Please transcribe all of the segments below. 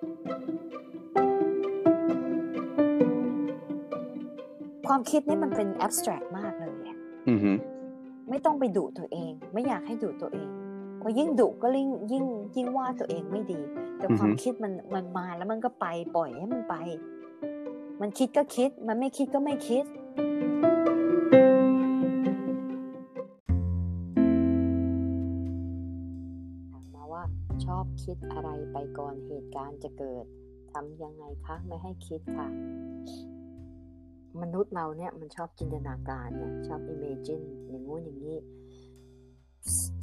ความคิดนี่มันเป็น abstract มากเลยอะอือฮึไม่ต้องไปดุตัวเอง ไม่อยากให้ดุตัวเองเพราะยิ่งดุก็ยิ่งยิ่งยิ่งว่าตัวเองไม่ดี แต่ความคิดมันมันมาแล้วมันก็ไปปล่อยให้มันไป มันคิดก็คิด มันไม่คิดก็ไม่คิด คิดอะไรไปก่อนเหตุการณ์จะเกิดทำยังไงคะไม่ให้คิดค่ะ มนุษย์เราเนี่ยมันชอบจินตนาการเนี่ยชอบ imagine อย่างงู้นอย่างนี้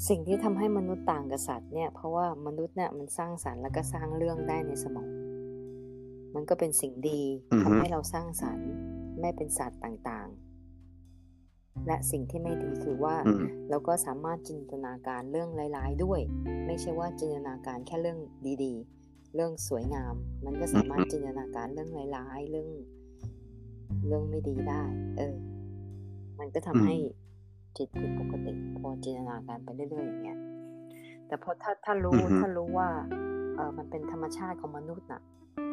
สิ่งที่ทำให้มนุษย์ต่างกับสัตว์เนี่ยเพราะว่ามนุษย์เนี่ยมันสร้างสรรค์แล้วก็สร้างเรื่องได้ในสมอง มันก็เป็นสิ่งดีทำให้เราสร้างสรรค์ไม่เป็นสัตว์ต่างๆ และสิ่งที่ไม่ดีคือว่าอืมเราก็สามารถจินตนาการเรื่องร้ายๆด้วย ไม่ใช่ว่าจินตนาการแค่เรื่องดีๆ เรื่องสวยงาม มันก็สามารถจินตนาการเรื่องร้ายๆเรื่อง เรื่องไม่ดีได้ เออ มันก็ทำให้จิตผิดปกติ พอจินตนาการไปเรื่อยๆอย่างเงี้ยแต่พอถ้าถ้ารู้อือฮึถ้ารู้ว่า เออมันเป็นธรรมชาติของมนุษย์น่ะอื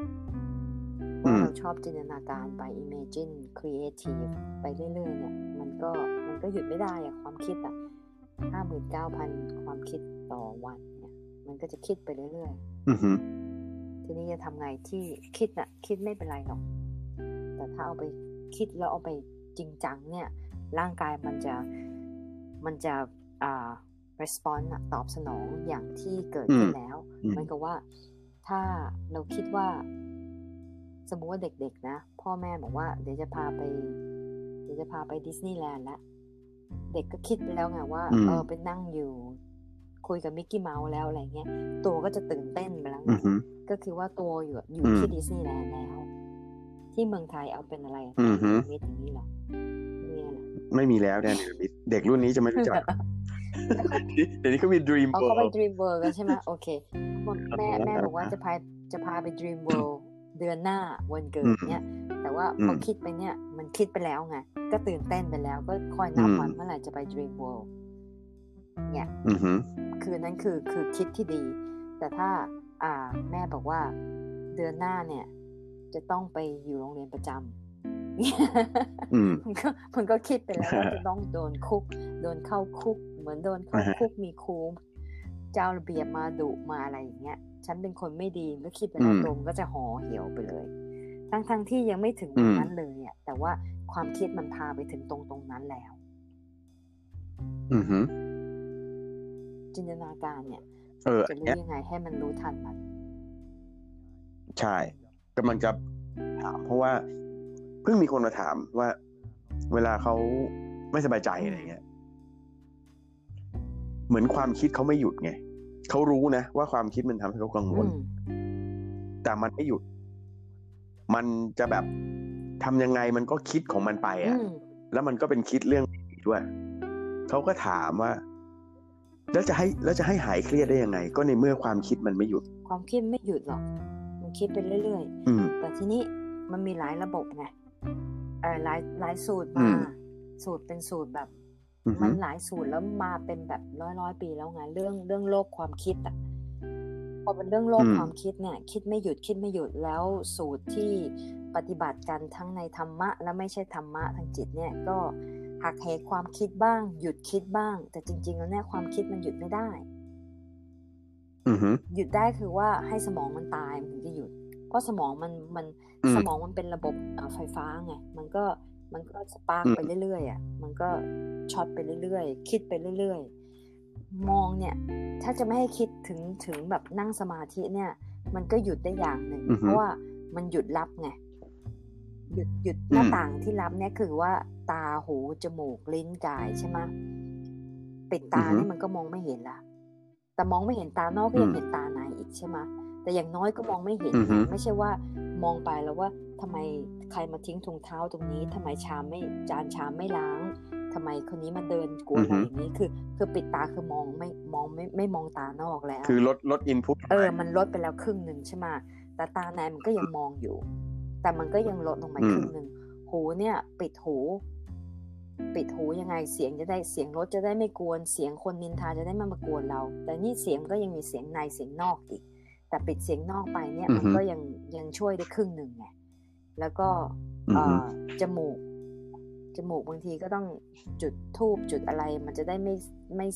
ว่ามเราชอบจินตนาการไป imagine creative ไปเรื่อยๆเนี่ยมันก็มันก็หยุดไม่ได้อะความคิดอะห้าหมื่นเก้าพันความคิดต่อวันเนี่ย มันก็จะคิดไปเรื่อยๆอือฮึทีนี้จะทำไงที่คิดน่ะ คิดไม่เป็นไรหรอก แต่ถ้าเอาไปคิดแล้วเอาไปจริงจังเนี่ย ร่างกายมันจะมันจะอ่า response อะตอบสนองอย่างที่เกิดขึ้นแล้วอืมเหมือนกับว่าถ้าเราคิดว่า สมมุติว่าเด็กๆนะ พ่อแม่บอกว่าเดี๋ยวจะพาไป เดี๋ยวจะพาไปดิสนีย์แลนด์ละเด็กก็คิดไปแล้วไงว่าอืมเออไปนั่งอยู่ คุยกับมิกกี้เมาส์แล้วอะไรเงี้ย ตัวก็จะตื่นเต้นไปแล้วไงอือฮึก็คือว่าตัวอยู่อยู่อืมที่ดิสนีย์แลนด์แล้ว ที่เมืองไทยเอาเป็นอะไรอือฮึมิตอย่างนี้เหรอเนี่ยเหรอไม่มีแล้วแดนเนรมิตเด็กรุ่นนี้จะไม่รู้จักเดี๋ยวนี้เขามี Dream เอาเขาไป World Dream World กันใช่ไหมโอเคแม่แม่ครับบอกว่าจะพาจะพาไป Dream World เดือนหน้าวันเกิอืดมเนี่ยแต่ว่าพออมคิดไปเนี่ยมันคิดไปแล้วไงก็ตื่นเต้นไปแล้วก็คอยนับอืมวันเมื่อไหร่จะไป Dream World เนี่ยอือฮึคือนั้นคือคือคิดที่ดี แต่ถ้าอ่าแม่บอกว่าเดือนหน้าเนี่ย จะต้องไปอยู่โรงเรียนประจำอืมมันก็มันก็คิดไปแล้วว่าจะต้องโดนคุก โดนเข้าคุก เหมือนโดนเข้าอ่าฮะคุกมีครู เจ้าระเบียบมาดุมาอะไรอย่างเงี้ย ฉันเป็นคนไม่ดีก็คิดไปแล้วตรงก็จะห่อเหี่ยวไปเลย ทั้งทั้งที่ยังไม่ถึงตรงนั้นเลยอะแต่ว่าความคิดมันพาไปถึงตรงตรงนั้นแล้ว อือฮึจินตนาการเนี่ยเออจะอันรู้เนี้ยยังไงให้มันรู้ทันมัน ใช่กำลังจะถามเพราะว่า เพิ่งมีคนมาถามว่า เวลาเขาไม่สบายใจอะไรเงี้ย เหมือนความคิดเขาไม่หยุดไงเขารู้นะว่าความคิดมันทำให้เขากังวอืลมแต่มันไม่หยุด มันจะแบบทำยังไงมันก็คิดของมันไปอือะมแล้วมันก็เป็นคิดเรื่องนี้ด้วยเขาก็ถามว่า แล้วจะให้แล้วจะให้หายเครียดได้ยังไง ก็ในเมื่อความคิดมันไม่หยุด ความคิดไม่หยุดหรอก มันคิดไปเรื่อยอืมๆแต่ทีนี้มันมีหลายระบบไงเออหลายหลายสูตรอืมามสูตรเป็นสูตรแบบอือฮึ มันหลายสูตรแล้วมาเป็นแบบร้อยร้อยปีแล้วไงเรื่องเรื่องโลกความคิดอะพอเป็นเรื่องโลกความคิดเนี่ย คิดไม่หยุดคิดไม่หยุดแล้วสูตรที่ปฏิบัติกันทั้งในธรรมะ และไม่ใช่ธรรมะทางจิตเนี่ยก็หักเหความคิดบ้าง หยุดคิดบ้าง แต่จริง ๆ แล้วเนี่ยความคิดมันหยุดไม่ได้อือฮึหยุดได้คือว่าให้สมองมันตายมันถึงจะหยุด เพราะสมองมันมันอืมสมองมันเป็นระบบเอ่อไฟฟ้าไงมันก็ มันก็สปาร์กอืมไปเรื่อยๆอะมันก็ช็อตไปเรื่อยๆ คิดไปเรื่อยๆ มองเนี่ย ถ้าจะไม่ให้คิดถึงถึงแบบนั่งสมาธิเนี่ย มันก็หยุดได้อย่างหนึ่งอือฮึเพราะว่ามันหยุดรับไงหยุดหยุดหน้าต่างที่รับเนี่ยคือว่าตาหูจมูกลิ้นกายใช่ไหมปิดตาเนี่ยมันก็มองไม่เห็นละแต่มองไม่เห็นตานอกก็ยังเห็นตาในอีกใช่ไหม แต่อย่างน้อยก็มองไม่เห็นอือฮึไงไม่ใช่ว่ามองไปแล้วว่าทำไมใครมาทิ้งถุงเท้าตรงนี้ทำไมชามไม่จานชามไม่ล้างทำไมคนนี้มาเดินกวนอะไรอย่างนี้คือ คือปิดตาคือมองไม่มองไม่ไม่มองตานอกแล้ว คือลดลดอินพุตเออ มันลดไปแล้วครึ่งหนึ่งใช่ไหมแต่ตาในมันก็ยังมองอยู่ แต่มันก็ยังลดลงมาอืมครึ่งหนึ่งหูเนี่ย ปิดหู ปิดหูยังไงเสียงจะได้เสียงรถจะได้ไม่กวน เสียงคนนินทาจะได้ไม่มากวนเรา แต่นี่เสียงมันก็ยังมีเสียงในเสียงนอกอีก แต่แต่ปิดเสียงนอกไปเนี่ยอือมันฮึก็ยังยังช่วยได้ครึ่งหนึ่งไงแล้วก็อืเอ่อฮึอจมูกจมูกบางทีก็ต้องจุดทูบจุดอะไร มันจะได้ไม่ไม่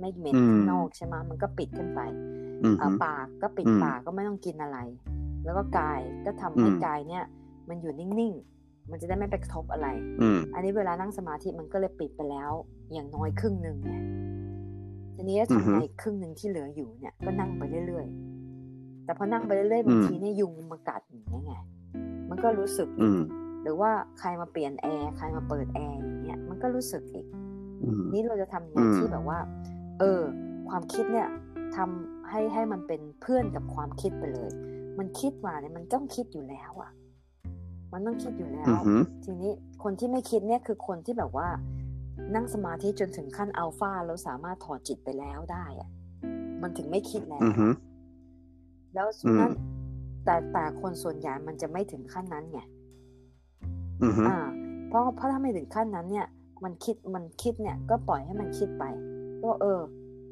ไม่เหม็นอืมข้างนอกใช่ไหมมันก็ปิดขึ้นไปอือเอ่ฮึอปากก็ปิดอืมปากก็ไม่ต้องกินอะไร แล้วก็กายก็ทำให้อืมกายเนี่ย มันอยู่นิ่งๆ มันจะได้ไม่ไปกระทบอะไรอืมอันนี้เวลานั่งสมาธิมันก็เลยปิดไปแล้ว อย่างน้อยครึ่งหนึ่งไงทีนี้ถ้าอือฮึทำไงครึ่งหนึ่งที่เหลืออยู่เนี่ยก็นั่งไปเรื่อยๆ แต่พอนั่งไปเรื่อยๆบางอืมทีเนี่ยยุงมากัดอย่างเงี้ยไงมันก็รู้สึกอืมหรือว่าใครมาเปลี่ยนแอร์ใครมาเปิดแอร์อย่างเงี้ยมันก็รู้สึกอีกอืมนี่เราจะทำยังไงอืมที่แบบว่า เออ ความคิดเนี่ยทำให้ให้มันเป็นเพื่อนกับความคิดไปเลย มันคิดมาเนี่ยมันต้องคิดอยู่แล้วอะมันต้องคิดอยู่แล้อืวอฮึทีนี้คนที่ไม่คิดเนี่ยคือคนที่แบบว่า นั่งสมาธิจนถึงขั้นอัลฟาแล้วสามารถถอดจิตไปแล้วได้อะมันถึงไม่คิดแล้วอือฮึ แล้วฉะนั้นแต่แต่คนส่วนใหญ่มันจะไม่ถึงขั้นนั้นไงอือฮึอ่า เพราะเพราะถ้าไม่ถึงขั้นนั้น เนี่ย มันคิดมันคิดเนี่ย ก็ปล่อยให้มันคิดไปก็เออ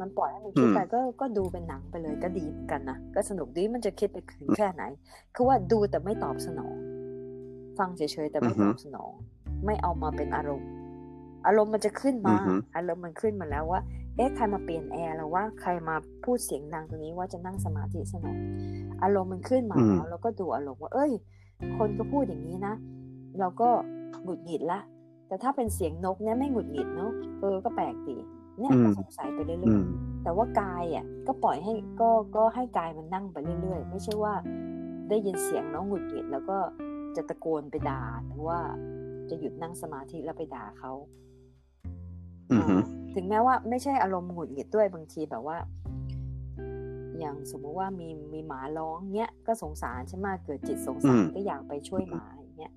มันปล่อยให้มันคิดไปก็ก็ดูเป็นหนังไปเลยก็ดีเหมือนกันนะก็สนุกดีมันจะคิดไปถึงแค่ไหน คือว่าดูแต่ไม่ตอบสนอง ฟังเฉยๆแต่ไม่ตอบสนอง ไม่เอามาเป็นอารมณ์ อารมณ์มันจะขึ้นมา อารมณ์มันขึ้นมาแล้วว่า เอ๊ะใครมาเปลี่ยนแอร์แล้วว่าใครมาพูดเสียงดังตรงนี้ว่าจะนั่งสมาธิสนองอารมณ์มันขึ้นมาแล้วเราก็ดูอารมณ์ว่า เอ้ย คนก็พูดอย่างนี้นะ เราก็หงุดหงิดละ แต่ถ้าเป็นเสียงนกเนี่ยไม่หงุดหงิดเนาะ เออ ก็แปลกดี เนี่ยก็สงสัยไปเรื่อือยมๆแต่ว่ากายอะ ก็ปล่อยให้ก็ก็ให้กายมันนั่งไปเรื่อยๆ ไม่ใช่ว่า ได้ยินเสียงน้องหงุดหงิดแล้วก็จะตะโกนไปด่าหรือว่าจะหยุดนั่งสมาธิแล้วไปด่าเขาอือฮึ ถึงแม้ว่าไม่ใช่อารมณ์หงุดหงิดด้วยบางทีแบบว่า อย่างสมมติว่ามีมีหมาร้องเนี้ยก็สงสารใช่ไหมเกิดจิตสงสารก็อยากไปช่วยหมาอย่างเงี้ย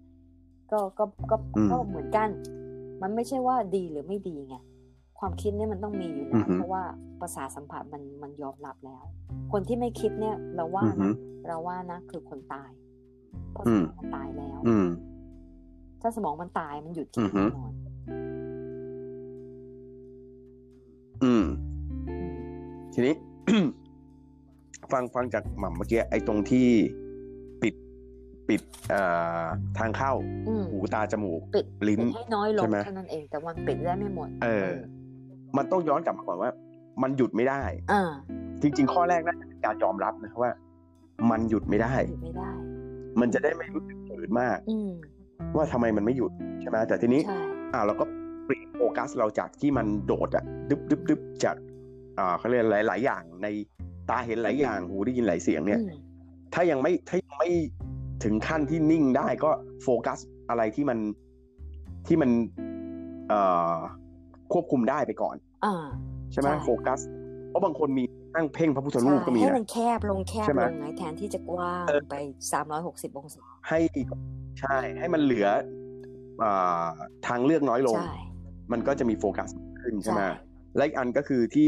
ก็ก็ก็ก็เหมือนกัน มันไม่ใช่ว่าดีหรือไม่ดีไงความคิดเนี่ยมันต้องมีอยู่แล้วเพราะว่าประสาทสัมผัสมันมันยอมรับแล้ว คนที่ไม่คิดเนี่ย เราว่าอือฮึนะเราว่านะคือคนตายเพราะอืสมมองมันตายแล้วอืมถ้าสมองมันตายมันหยุดคิอืดอฮึแน่นอน ทีนี้ ฟังฟังจากหม่ำเมื่อกี้ไอ้ตรงที่ปิดปิดเอ่อทางเข้าอืมหูตาจมูก ปิดลิ้นปิดให้น้อยลใช่งไหมเท่านั้นเองแต่มันปิดได้ไม่หมด เออ มันต้องย้อนกลับมาก่อนว่า มันหยุดไม่ได้อ่าจริง ๆ ข้อแรกน่าจะเป็นการยอมรับนะว่า มันหยุดไม่ได้หยุดไม่ได้มันจะได้ไม่รู้สึกฝืนมากอืมว่าทำไมมันไม่หยุดใช่ไหมแต่ทีนี้ใช่อ่าเราก็เปลี่ยนโฟกัสเราจากที่มันโดดอะดึบดึบดึบจาก อ่าเขาเรียกหลายหลาย ๆ อย่างในตาเห็นหลายอย่างหูได้ยินหลายเสียงเนี่ยอืมถ้ายังไม่ถ้ายังไม่ถึงขั้นที่นิ่งได้ก็โฟกัสอะไรที่มันที่มันเอ่อควบคุมได้ไปก่อนอ่าใช่ไหมใช่โฟกัส เพราะบางคนมีนั่งเพ่งพระพุทธรูปก็มีให้นะมันแคบลงแคบใช่ไหมลงไงแทนที่จะกว้างเออไปสามร้อยหกสิบองศาให้ใช่ ให้มันเหลืออ่าทางเลือกน้อยลงใช่มันก็จะมีโฟกัสขึ้นใช่ไหมใช่และอีกอันก็คือที่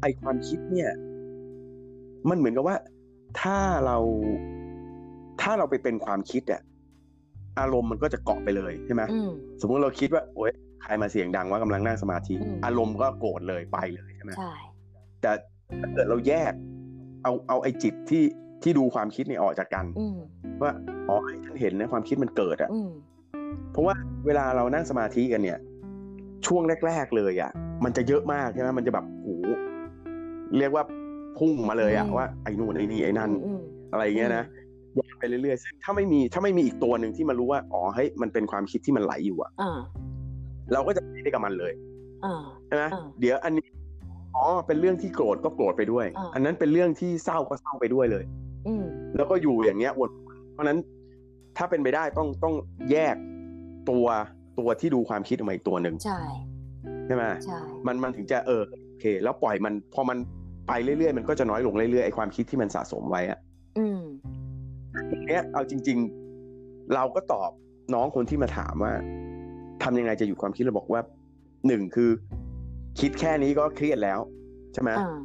ไอความคิดเนี่ย มันเหมือนกับว่า ถ้าเรา ถ้าเราไปเป็นความคิดอะอารมณ์มันก็จะเกาะไปเลยใช่ไหมอืมสมมติเราคิดว่า โอ๊ยใครมาเสียงดังว่ากำลังนั่งสมาธิอืมอารมณ์ก็โกรธเลยไปเลยใช่ไหมใช่แต่ถ้าเกิดเราแยก เอาเอาไอจิตที่ที่ดูความคิดเนี่ยออกจากกันอืมว่าอ๋อให้ฉันเห็นนะความคิดมันเกิดอะอืมเพราะว่าเวลาเรานั่งสมาธิกันเนี่ย ช่วงแรก ๆ เลยอะ่ะ มันจะเยอะมากใช่ไหมมันจะแบบโห เรียกว่าพุ่งมาเลยอะอืมว่าไอ้นู่นไอ้นี่ไอ้นั่นอืมอะไรอย่างเงี้ยนะย้อนไปเรื่อยๆซึ่งถ้าไม่มีถ้าไม่มีอีกตัวหนึ่งที่มารู้ว่าอ๋อเฮ้ยมันเป็นความคิดที่มันไหลอยู่อะอ่าเราก็จะไปได้กับมันเลยอ่าใช่ไหมอ่าเดี๋ยวอันนี้อ๋อเป็นเรื่องที่โกรธก็โกรธไปด้วยอ่าอันนั้นเป็นเรื่องที่เศร้าก็เศร้าไปด้วยเลยอืมแล้วก็อยู่อย่างเงี้ยวนเพราะฉะนั้นถ้าเป็นไปได้ต้องต้องแยกตัวตัวที่ดูความคิดออกมาอีกตัวหนึ่งใช่ใช่ไหมใช่มันมันถึงจะเออโอเค แล้วปล่อยมันพอมัน ไปเรื่อยๆ มันก็จะน้อยลงเรื่อยๆไอความคิดที่มันสะสมไว้อะอืมทีเนี้ยเอาจริง ๆ เราก็ตอบน้องคนที่มาถามว่าทำยังไงจะหยุดความคิดเราบอกว่าหนึ่งคือ คิดแค่นี้ก็เครียดแล้ว ใช่ไหมอ่า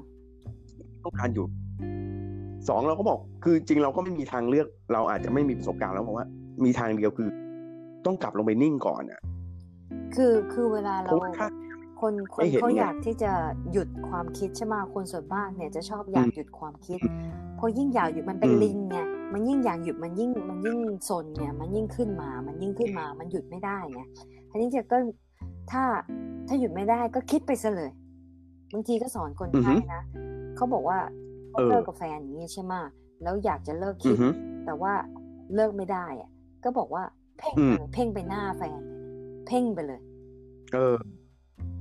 ต้องการหยุดสองเราก็บอก คือจริงเราก็ไม่มีทางเลือก เราอาจจะไม่มีประสบการณ์แล้วบอกว่า มีทางเดียวคือ ต้องกลับลงไปนิ่งก่อนอะ คือคือเวลาเพเราราะว่าถ้า คนคไม่นเห็นเขาไงอยากที่จะหยุดความคิดใช่ไหมคนส่วนมากเนี่ยจะชอบอยากอืมหยุดความคิดพออยิ่งอยากหยุดมันเป็นอืมลิงไงมันยิ่งอยากหยุดมันยิ่งมันยิ่งซนไงมันยิ่งขึ้นมา มันยิ่งขึ้นมา มันหยุดไม่ได้ไงทีนี้จะก็ถ้าถ้าหยุดไม่ได้ก็คิดไปซะเลยบางทีก็สอนคนอือฮึไข้นะเขาบอกว่าเขาเออเลิกกับแฟนอย่างนี้ใช่ไหมแล้วอยากจะเลิกอืคิอดฮึแต่ว่าเลิกไม่ได้อะก็บอกว่าเพ่งอืไปมเลยเพ่งไปหน้าแฟนเลยเพ่งไปเลย เออ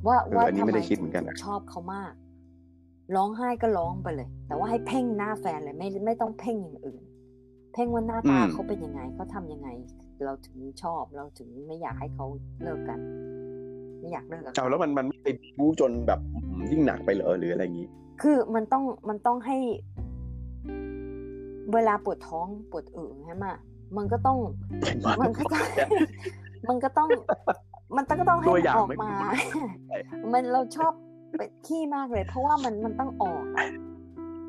ว่าเออว่าอันนี้ทำไม่ไมได้คิดถึเหมืงอนกันถึนะงชอบเขามาก ร้องไห้ก็ร้องไปเลย แต่ว่าให้เพ่งหน้าแฟนเลยไม่ไม่ต้องเพ่งอย่างอื่น เพ่งว่าหน้าตาอืมเขาเป็นยังไงเขาทำยังไง เราถึงชอบเราถึงไม่อยากให้เขาเลิกกัน ไม่อยากเลิกกับเอาเขาแล้วมันมันไม่ไปบู๊จนแบบอืมยิ่งหนักไปเหรอหรืออะไรอย่างนี้ คือมันต้องมันต้องให้ เวลาปวดท้องปวดอึใช่ไหมมันก็ต้องมันก็ต้องมันก็ต้อง มันก็ต้องให้ตัวมันอย่างออกไม่มาใช่มันเราชอบไปขี้มากเลย เพราะว่ามันมันต้องออกอะ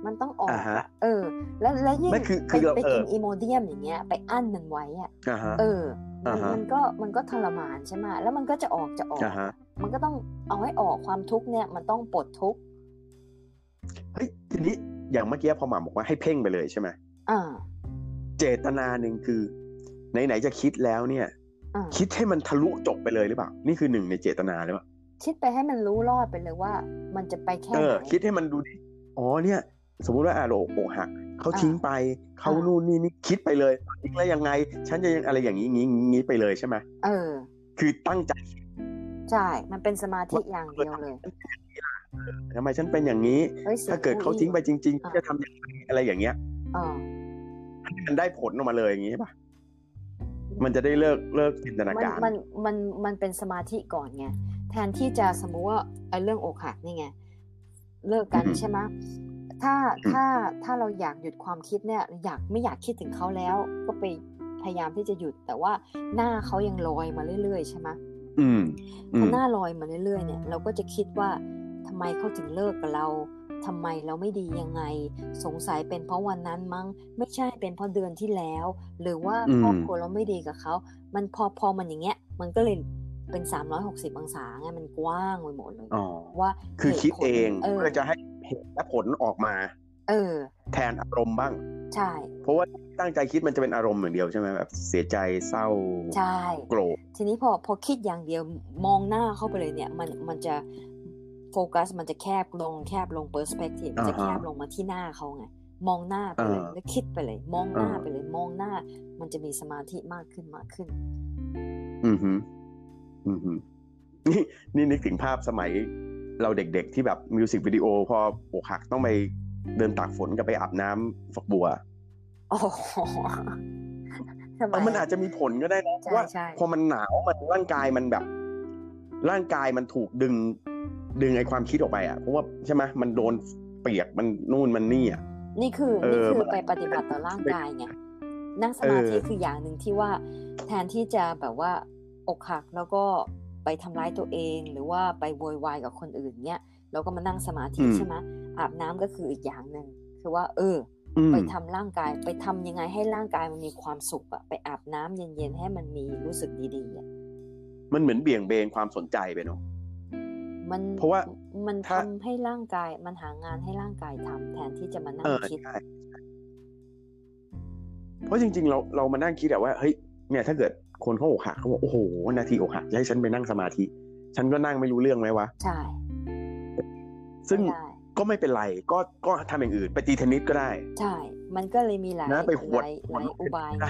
มันต้องออกอ่าฮะอะเออ แล้วแล้วยิ่งไม่คือไปคือเราไปเอกิอนอีโมเดียมอย่างเงี้ย ไปอั้นมันไว้อะอ่าฮะเออมันอ่าฮะมันก็มันก็ทรมานใช่ไหมแล้วมันก็จะออกจะออกอ่าฮะมันก็ต้องเอาให้ออกความทุกข์เนี่ย มันต้องปลดทุกข์เฮ้ยทีนี้อย่างเมื่อกี้พอหมาบอกว่าให้เพ่งไปเลยใช่ไหมอ่าเจตนาหนึ่งคือไหนๆจะคิดแล้วเนี่ยอ่า คิดให้มันทะลุจบไปเลยหรือเปล่า นี่คือหนึ่งในเจตนาหรือเปล่าคิดไปให้มันรู้รอดไปเลยว่า มันจะไปแค่เอไหอนคิดให้มันดูดิอ๋อเนี่ย สมมุติว่าอาโรอกหักเขาอ่าทิ้งไปเขาอ่านู่นนี่นี่คิดไปเลยทิ้งแล้วยังไง ฉันจะยังอะไรอย่างนี้งี้งี้ไปเลยใช่ไหมเออ คือตั้งใจใช่ มันเป็นสมาธิอย่างเดียวเลยทำไมฉันเป็นอย่างนี้เฮ้ยสียงถ้าเกิดเขาทิ้งไปจริงอ่าๆจะทำยังไงอะไรอย่างเงี้ยอ่าให้มันได้ผลออกมาเลยอย่างนี้ใช่ปะ มันจะได้เลิกเลิกจินตนามันการมันมันมันเป็นสมาธิก่อนไงแทนที่จะสมมุติว่าไอ้เรื่องอกหักนี่ไงเลิกกันอืมใช่ไหมถ้าอืมถ้าถ้าเราอยากหยุดความคิดเนี่ย อยากไม่อยากคิดถึงเขาแล้ว ก็ไปพยายามที่จะหยุด แต่ว่าหน้าเขายังลอยมาเรื่อยๆใช่ไหมอืมอืพอมหน้าลอยมาเรื่อยๆเนี่ย เราก็จะคิดว่าทำไมเขาถึงเลิกกับเรา ทำไมเราไม่ดียังไง สงสัยเป็นเพราะวันนั้นมั้ง ไม่ใช่เป็นเพราะเดือนที่แล้ว หรือว่าอืมครอบครัวเราไม่ดีกับเขา มันพอพอมันอย่างเงี้ย มันก็เลยเป็น360องศาไงมันกว้างไปหมดเลยอ๋อว่าคือหตุคิดผลเองเออเพื่อจะให้เหตุและผลออกมา เออ แทนอารมณ์บ้าง ใช่ เพราะว่าตั้งใจคิดมันจะเป็นอารมณ์อย่างเดียวใช่ไหมแบบเสียใจเศร้าใช่โกรธทีนี้พอพอคิดอย่างเดียวมองหน้าเข้าไปเลยเนี่ย มันมันจะ โฟกัสมันจะแคบลงแคบลงเปอร์สเปกทีฟมันจะแคบลงมาที่หน้าเขาไงมองหน้าไปเลยแล้วคิดไปเลย มองหน้าไปเลย มองหน้า มันจะมีสมาธิมากขึ้นมากขึ้น อือหืออือหือนี่นี่นึกถึงภาพสมัยเราเด็กๆที่แบบมิวสิกวิดีโอพออกหักต้องไปเดินตากฝนกับไปอาบน้ำฝักบัวโอ้โหทำไมเออมันอาจจะมีผลก็ได้นะเพใช่ราะว่าใช่พอมันหนาวมันร่างกายมันแบบ ร่างกายมันถูกดึง ดึงไอความคิดออกไปอะเพราะว่าใช่ไหมมันโดนเปียกมันนู่นมันนี่อะนี่คือเอนี่อคืมัอนไปปฏิบัติต่อร่างกายไงนั่งสเอมาอธิคืออย่างหนึ่งที่ว่าแทนที่จะแบบว่าอกหักแล้วก็ไปทำร้ายตัวเอง หรือว่าไปโวยวายกับคนอื่นเนี่ยเราก็มานั่งสมาธิใช่ไหมอาบน้ำก็คืออีกอย่างหนึ่งคือว่า เอออืมไปทำร่างกายไปทำยังไงให้ร่างกายมันมีความสุขอะไปอาบน้ำเย็นๆให้มันมีรู้สึกดีๆอะมันเหมือนเบี่ยงเบนความสนใจไปเนาะ มันเพราะว่ามันถ้าทำให้ร่างกาย มันหางานให้ร่างกายทำแทนที่จะมานั่เองอคิดใช่เพราะจริง ๆ เราเรามานั่งคิดอะว่าเฮ้ยเนี่ยถ้าเกิดคนเขาอกหักเขาบอกโอ้โหนาทีอกหักจะให้ฉันไปนั่งสมาธิ ฉันก็นั่งไม่รู้เรื่องไหมวะใช่ซึ่งไม่ได้ก็ไม่เป็นไร ก็ก็ทำอย่างอื่น ไปตีเทนนิสก็ได้ ใช่ มันก็เลยมีหลายนะไปหวดหลายหหวดลายอุบายได้ไง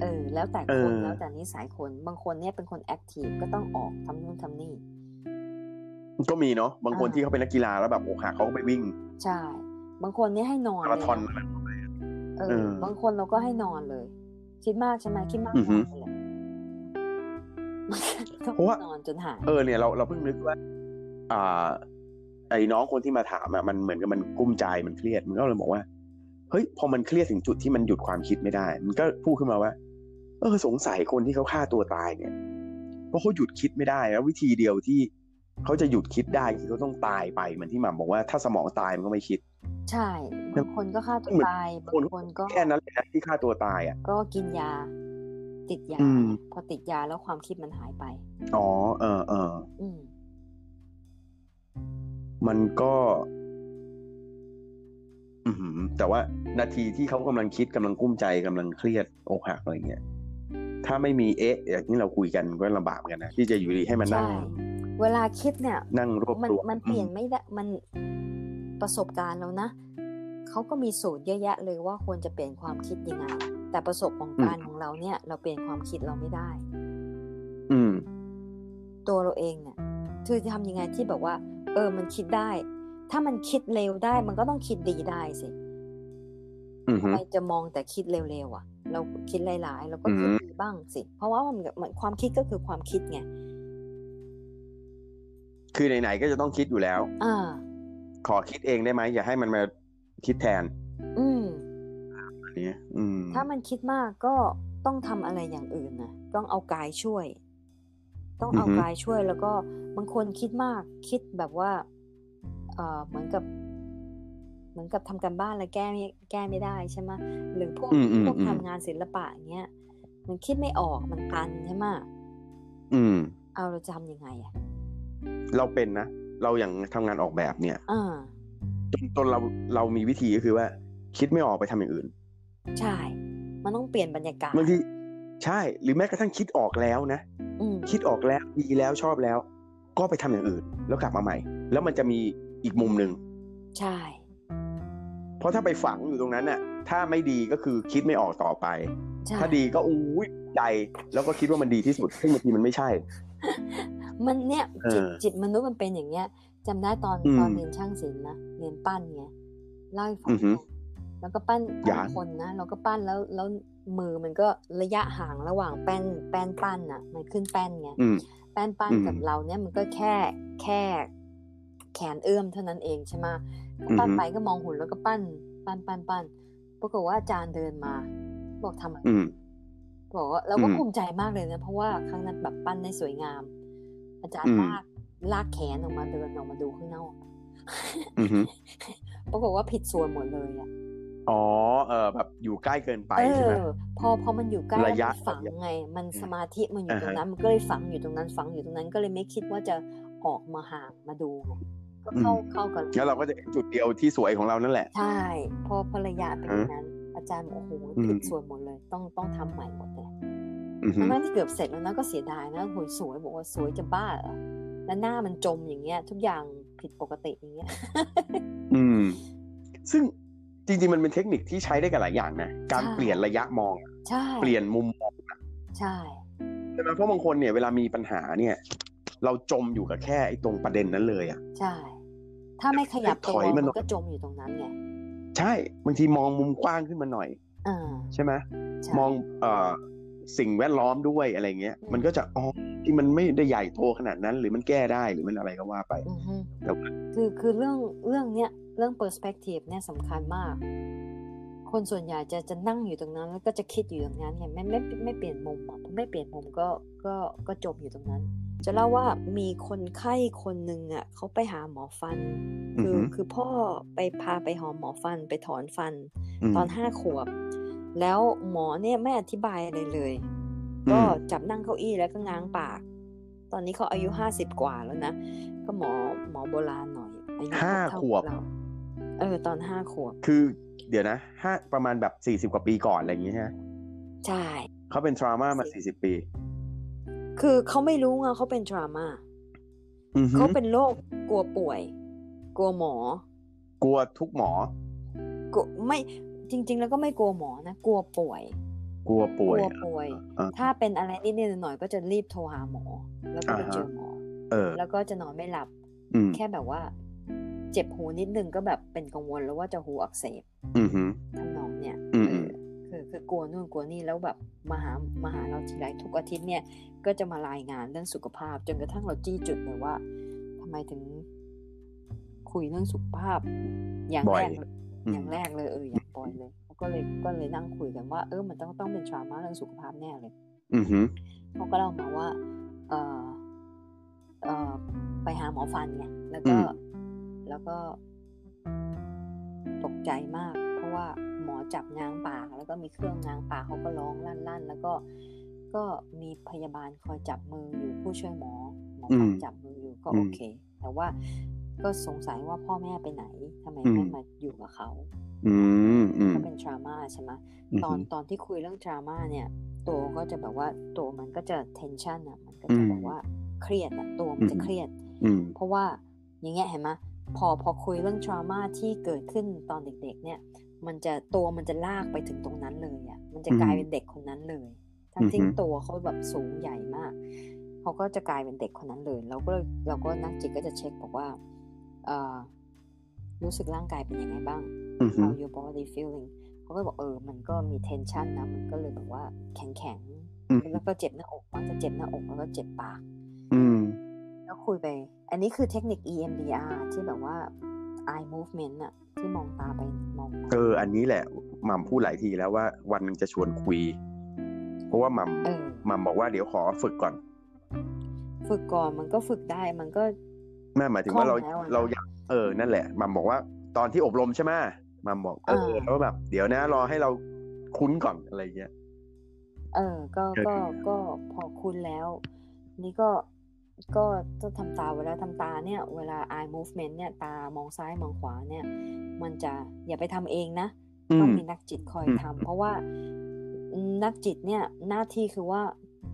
เออ แล้วแต่เอคอนแล้วแต่นิสัยคน บางคนเนี่ยเป็นคนแอคทีฟก็ต้องออกทำนู่นทำนี่ ก็มีเนาะบางคนอ่าที่เขาเป็นนักกีฬาแล้วแบบอกหักเขาก็ไปวิ่ง ใช่ บางคนเนี่ยให้นอนมาราธอนเลยอะไรนะเอเอออบางคนเราก็ให้นอนเลย คิดมากใช่ไหมคิดมากอือฮึนอนไปเลยก็เพราะว่านอนจนหายเออเนี่ยเราเราเพิ่งนึกว่า อ่า ไอ้น้องคนที่มาถามอะมันเหมือนกับมันกุ้มใจมันเครียดมันก็เลยบอกว่าเฮ้ยพอมันเครียดถึงจุดที่มันหยุดความคิดไม่ได้ มันก็พูดขึ้นมาว่า เออสงสัยคนที่เขาฆ่าตัวตายเนี่ยเพราะเขาหยุดคิดไม่ได้แล้ววิธีเดียวที่ เขาจะหยุดคิดได้คือเขาต้องตายไปเหมือนที่หม่ำบอกว่าถ้าสมองตายมันก็ไม่คิด ใช่บางคนก็ฆ่าตัวเหมือนตายบาคนงคนก็แค่นั้นเลยนะที่ฆ่าตัวตายอะ ก็กินยา ติดยาอืมพอติดยาแล้วความคิดมันหายไป อ๋อ เออเอออืมมันก็ อือหือแต่ว่านาทีที่เขากำลังคิดกำลังกุ้มใจกำลังเครียดอกหักอะไรเงี้ย ถ้าไม่มีเอ๊ะอย่างที่เราคุยกันก็ลำบากเหมือนกันนะที่จะอยู่ดีให้มันนั่งใช่เวลาคิดเนี่ย นั่งรวบมันรวมมันเปลี่ยนไม่ได้มันประสบการณ์แล้วนะเขาก็มีสูตรเยอะแยะเลยว่าควรจะเปลี่ยนความคิดยังไง แต่ประสบของการณ์ของเราเนี่ย เราเปลี่ยนความคิดเราไม่ได้ อืม ตัวเราเองเนี่ยคือจะทำยังไงที่แบบว่า เออ มันคิดได้ ถ้ามันคิดเร็วได้ มันก็ต้องคิดดีได้สิอือทำหือไมจะมองแต่คิดเร็วๆอะ เราคิดหลาย ๆ เราก็คิดอืมดีบ้างสิ เพราะว่ามันเหมือนความคิดก็คือความคิดไง คือไหนๆก็จะต้องคิดอยู่แล้วอ่าขอคิดเองได้ไหมอย่าให้มันมาคิดแทน อืมอันนี้อืม ถ้ามันคิดมากก็ต้องทำอะไรอย่างอื่นนะต้องเอากายช่วย ต้องเอาอือฮึกายช่วยแล้วก็บางคนคิดมาก คิดแบบว่า เออเหมือนกับ เหมือนกับทำการบ้านแล้วแก้ไม่แก้ไม่ได้ใช่ไหมหรือพวกอืมอืมพวกอืมทำงานศิลปะอย่างเงี้ยมันคิดไม่ออกมันตันใช่ไหมอืม เอาเราจะทำยังไงอะเราเป็นนะเราอย่างทำงานออกแบบเนี่ยอ่าจนจนเราเรามีวิธีก็คือว่า คิดไม่ออกไปทำอย่างอื่น ใช่ มันต้องเปลี่ยนบรรยากาศบางทีใช่ หรือแม้กระทั่งคิดออกแล้วนะอืมคิดออกแล้วดีแล้วชอบแล้ว ก็ไปทำอย่างอื่น แล้วกลับมาใหม่ แล้วมันจะมีอีกมุมหนึ่งใช่ เพราะถ้าไปฝังอยู่ตรงนั้นน่ะถ้าไม่ดีก็คือคิดไม่ออกต่อไปใช่ถ้าดีก็อู้ยใจแล้วก็คิดว่ามันดีที่สุดซึ่งบางทีมันไม่ใช่ มันเนี่ยจิตเออจิตมนุษย์มันเป็นอย่างเงี้ยจำได้ตอนอืมตอนเรียนช่างศิลป์นะเรียนปั้นไงเล่าให้ฟังอือฮึไงแล้วก็ปั้นอปั้ย่านคนนะเราก็ปั้นแล้วแล้วมือมันก็ระยะห่างระหว่างแป้นแป้นปั้นอะ มันขึ้นแป้นไงอืมแป้นปั้นอืมกับเราเนี่ยมันก็แค่แค่แขนเอื้อมเท่านั้นเองใช่ไหมก็ ปั้นอือฮึไปก็มองหุ่นแล้วก็ปั้น ปั้นปั้นปั้นปรากฏว่าอาจารย์เดินมา บอกทำอะไรอืมบอกว่าเราก็อืมภูมิใจมากเลยนะ เพราะว่าครั้งนั้นแบบปั้นได้สวยงาม อาจารอืย์มลากลากแขนออกมาเดินออกมาดูข้างนอกอือฮึปรากฏว่าผิดส่วนหมดเลยอะอ๋อ เออแบบอยู่ใกล้เกินไปเอใช่ไหมอพอพอมันอยู่ใกล้ระยะมันฝังไง มันสมาธิมันอยู่อ่าตรงฮะนั้น มันก็เลยฝังอยู่ตรงนั้นฝังอยู่ตรงนั้นก็เลยไม่คิดว่าจะออกมาห่างมาดูไง ก็เข้าเข้ากันแล้วเราก็จะเห็นจุดเดียวที่สวยของเรานั่นแหละ ใช่พอภรรยาเป็นอย่างนั้น อาจารย์บอกโอ้โหอืมผิดส่วนหมดเลย ต้องต้องทำใหม่หมดเลยอือฮึทั้งนั้นที่เกือบเสร็จแล้วนะก็เสียดายนะโหยสวยบอกว่าสวยจะบ้าเหรอแล้วหน้ามันจมอย่างเงี้ย ทุกอย่างผิดปกติอย่างเงี้ย อืม ซึ่งจริงๆมันเป็นเทคนิคที่ใช้ได้กับหลายอย่างนะการใช่เปลี่ยนระยะมองใช่เปลี่ยนมุมมองใช่ใช่ไหมเพราะบางคนเนี่ยเวลามีปัญหาเนี่ย เราจมอยู่กับแค่ไอ้ตรงประเด็นนั้นเลยอะใช่ ถ้าไม่ขยับตัวถอยมาหน่มัอยนก็จมอยู่ตรงนั้นไงใช่บางทีมองมุมกว้างขึ้นมาหน่อยอ่าใช่ไหมใช่มองเอ่อสิ่งแวดล้อมด้วยอะไรเงี้ยอืมมันก็จะอ๋อที่มันไม่ได้ใหญ่โตขนาดนั้น หรือมันแก้ได้หรือมันอะไรก็ว่าไปอือฮึแต่ว่าคือคือเรื่องเรื่องเนี้ยเรื่อง perspective เนี่ยสำคัญมาก คนส่วนใหญ่จะจะนั่งอยู่ตรงนั้น แล้วก็จะคิดอยู่ตรงนั้นไงไม่ไม่ไม่เปลี่ยนมุมอะพอไม่เปลี่ยนมุมก็ก็ก็จมอยู่ตรงนั้น จะเล่าว่ามีคนไข้คนหนึ่งอะเขาไปหาหมอฟัน คืออฮึคือพ่อไปพาไปหอหมอฟันไปถอนฟันมตอนห้าขวบ แล้วหมอเนี่ยไม่อธิบายอะไรเลยอืมก็จับนั่งเก้าอี้แล้วก็ง้างปาก ตอนนี้เขาอายุห้าสิบกว่าแล้วนะ ก็หมอหมอโบราณหน่อยอายุห้าเท่ขวบเราเออตอนห้าขวบ คือเดี๋ยวนะห้าประมาณแบบสี่สิบกว่าปีก่อนอะไรอย่างเงี้ยฮะใช่เขาเป็นทรามามาสี่สิบปี คือเขาไม่รู้ไงเขาเป็นทรามาอือฮึเขาเป็นโรคกลัวป่วย กลัวหมอ กลัวทุกหมอกลัวไม่จริง ๆ แล้วก็ไม่กลัวหมอนะกลัวป่วย กลัวป่วยกลัวป่วยอ่าถ้าเป็นอะไรนิดๆหน่อยๆก็จะรีบโทรหาหมอ แล้วก็ไปอ่าฮะเจอหมอเออแล้วก็จะนอนไม่หลับอืมแค่แบบว่า เจ็บหูนิดนึงก็แบบเป็นกังวลแล้วว่าจะหูอักเสบอือฮึทำนองเนี่ย กลัวนู่นกลัวนี่แล้วแบบมาหามาหาเราทีไรทุกอาทิตย์เนี่ยก็จะมารายงานเรื่องสุขภาพ จนกระทั่งเราจี้จุดเลยว่าทำไมถึงคุยเรื่องสุขภาพ อย่างบ่อแรยกเลยอืมอย่างแรกเลยเอออย่างบ่อยเลยเขาก็เลยก็เลยนั่งคุยกันว่า เออมันต้องต้องเป็นทรามาเรื่องสุขภาพแน่เลยอือฮึเขาก็เล่ามาว่า เออเออไปหาหมอฟันไงแล้วก็แล้วก็ตกใจมาก เพราะว่าหมอ จับง้างปากแล้วก็มีเครื่องง้างปากเขาก็ร้องลั่น ๆ แล้วก็ก็มีพยาบาลคอยจับมืออยู่ผู้ช่วยหมอหมอฟันอืมจับมืออยู่ก็อืมโอเค แต่ว่าก็สงสัยว่าพ่อแม่ไปไหนทำไมอืมไม่มาอยู่กับเขาอืมอืมก็เป็น trauma ใช่ไหมอืมตอนตอนที่คุยเรื่อง trauma เนี่ย ตัวก็จะแบบว่าตัวมันก็จะ tension อะมันก็จะอืมแบบว่าเครียดอะตัวมันจะอืมเครียดอืมเพราะว่าอย่างเงี้ยเห็นไหมพอพอคุยเรื่อง trauma ที่เกิดขึ้นตอนเด็ก ๆ เนี่ย มันจะตัวมันจะลากไปถึงตรงนั้นเลยอะ มันจะกลายเป็นเด็กคนนั้นเลย ทั้งที่อือฮึตัวเขาแบบสูงใหญ่มาก เขาก็จะกลายเป็นเด็กคนนั้นเลย เราก็เราก็นักจิตก็จะเช็คบอกว่าเอ่อรู้สึกร่างกายเป็นยังไงบ้างอืม how your body feeling เขาก็บอกเออ มันก็มี tension นะ มันก็เลยแบบว่าแข็งแข็งๆอืมแล้วก็เจ็บหน้าอกมันจะเจ็บหน้าอกแล้วก็เจ็บปากอืมแล้วคุยไป อันนี้คือเทคนิค EMDR ที่แบบว่า eye movement อะ ที่มองตาไปมองมาเออ อันนี้แหละหม่ำพูดหลายทีแล้วว่า วันหนึงจะชวนคุย เพราะว่าหม่เออำหม่ำบอกว่าเดี๋ยวขอฝึกก่อน ฝึกก่อนมันก็ฝึกได้มันก็แม่หมายถึงว่าเราคล่องแล้วอะนะเราอยากเออนั่นแหละหม่ำบอกว่าตอนที่อบรมใช่ไหมหม่ำบอกเอออ่าแล้วแบบเดี๋ยวนะ รอให้เราคุ้นก่อนอะไรเงี้ยเออ ก็เออก็ก็พอคุ้นแล้ว นี่ก็ ก็ต้องทำตาเวลาทำตาเนี่ย เวลา eye movement เนี่ย ตามองซ้ายมองขวาเนี่ย มันจะอย่าไปทำเองนะอืต้องมมีนักจิตคอยอืมทำเพราะว่านักจิตเนี่ยหน้าที่คือว่า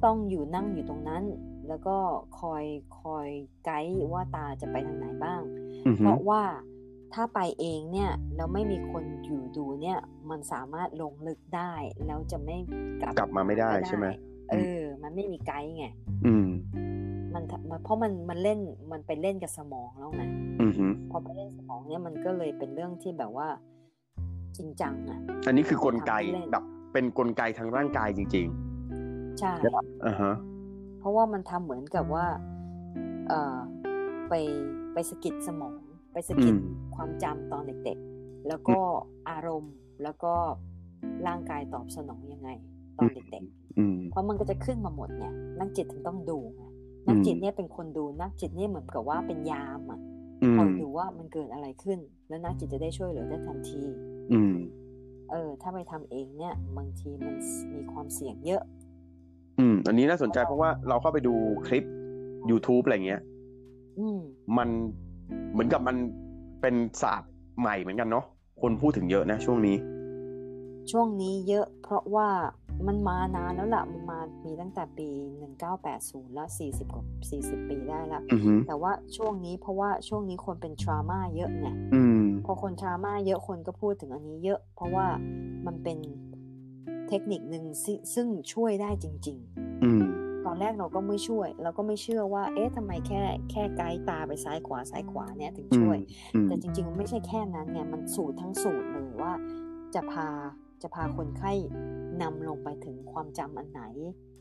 ต้องอยู่นั่งอยู่ตรงนั้น แล้วก็คอยคอยไกด์ว่าตาจะไปทางไหนบ้างอือเพฮึราะว่าถ้าไปเองเนี่ยแล้วไม่มีคนอยู่ดูเนี่ย มันสามารถลงลึกได้ แล้วจะไม่กลับกลับมาไม่ได้ก็ใช่ไหมเออ มันไม่มีไกด์ไง อืมมันมัน เพราะมันมันเล่นมันไปเล่นกับสมองแล้วไงอือฮึพอไปเล่นสมองเนี่ยมันก็เลยเป็นเรื่องที่แบบว่า จริงจังอะ อันนี้คือกลไกทำให้เล่นแบบเป็นกลไกทางร่างกายจริงใช่ๆอ่าฮะเพราะว่ามันทำเหมือนกับว่า เอ่อไปไปสะกิดสมอง ไปสะกิดอืมความจำตอนเด็กๆ แล้วก็อารมณ์แล้วก็ร่างกายตอบสนองยังไง ตอนเด็กอืมๆเพราะมันก็จะขึ้นมาหมดไงนักจิตถึงต้องดูไง นักจิตเนี่ยเป็นคนดูนักจิตเนี่ยเหมือนกับว่าเป็นยามอะอืคมอยดูว่ามันเกิดอะไรขึ้น แล้วนักจิตจะได้ช่วยเหลือได้ทันที อืม เออ ถ้าไปทำเองเนี่ย บางทีมันมีความเสี่ยงเยอะ อืม อันนี้น่าสนใจเพราะว่าเราเข้าไปดูคลิป YouTube อะไรเงี้ย อืม มันเหมือนกับมันเป็นศาสตร์ใหม่เหมือนกันเนาะคนพูดถึงเยอะนะช่วงนี้ ช่วงนี้เยอะเพราะว่า มันมานานแล้วล่ะมันมามีตั้งแต่ปี 1980 แล้ว 40 กว่า 40 ปีได้แล้วอือฮึแต่ว่าช่วงนี้เพราะว่าช่วงนี้คนเป็น trauma เยอะไงอืมพอคน trauma เยอะคนก็พูดถึงอันนี้เยอะ เพราะว่ามันเป็นเทคนิคหนึ่งซิซึ่งช่วยได้จริงอืมๆตอนแรกเราก็ไม่ช่วย เราก็ไม่เชื่อว่า เอ๊ะทำไมแค่แค่ไกด์ตาไปซ้ายขวาซ้ายขวาเนี่ยถึงช่วยอืมแต่จริง ๆ มันไม่ใช่แค่นั้นไงมันสูตรทั้งสูตรเลยว่าจะพา จะพาคนไข้นำลงไปถึงความจำอันไหน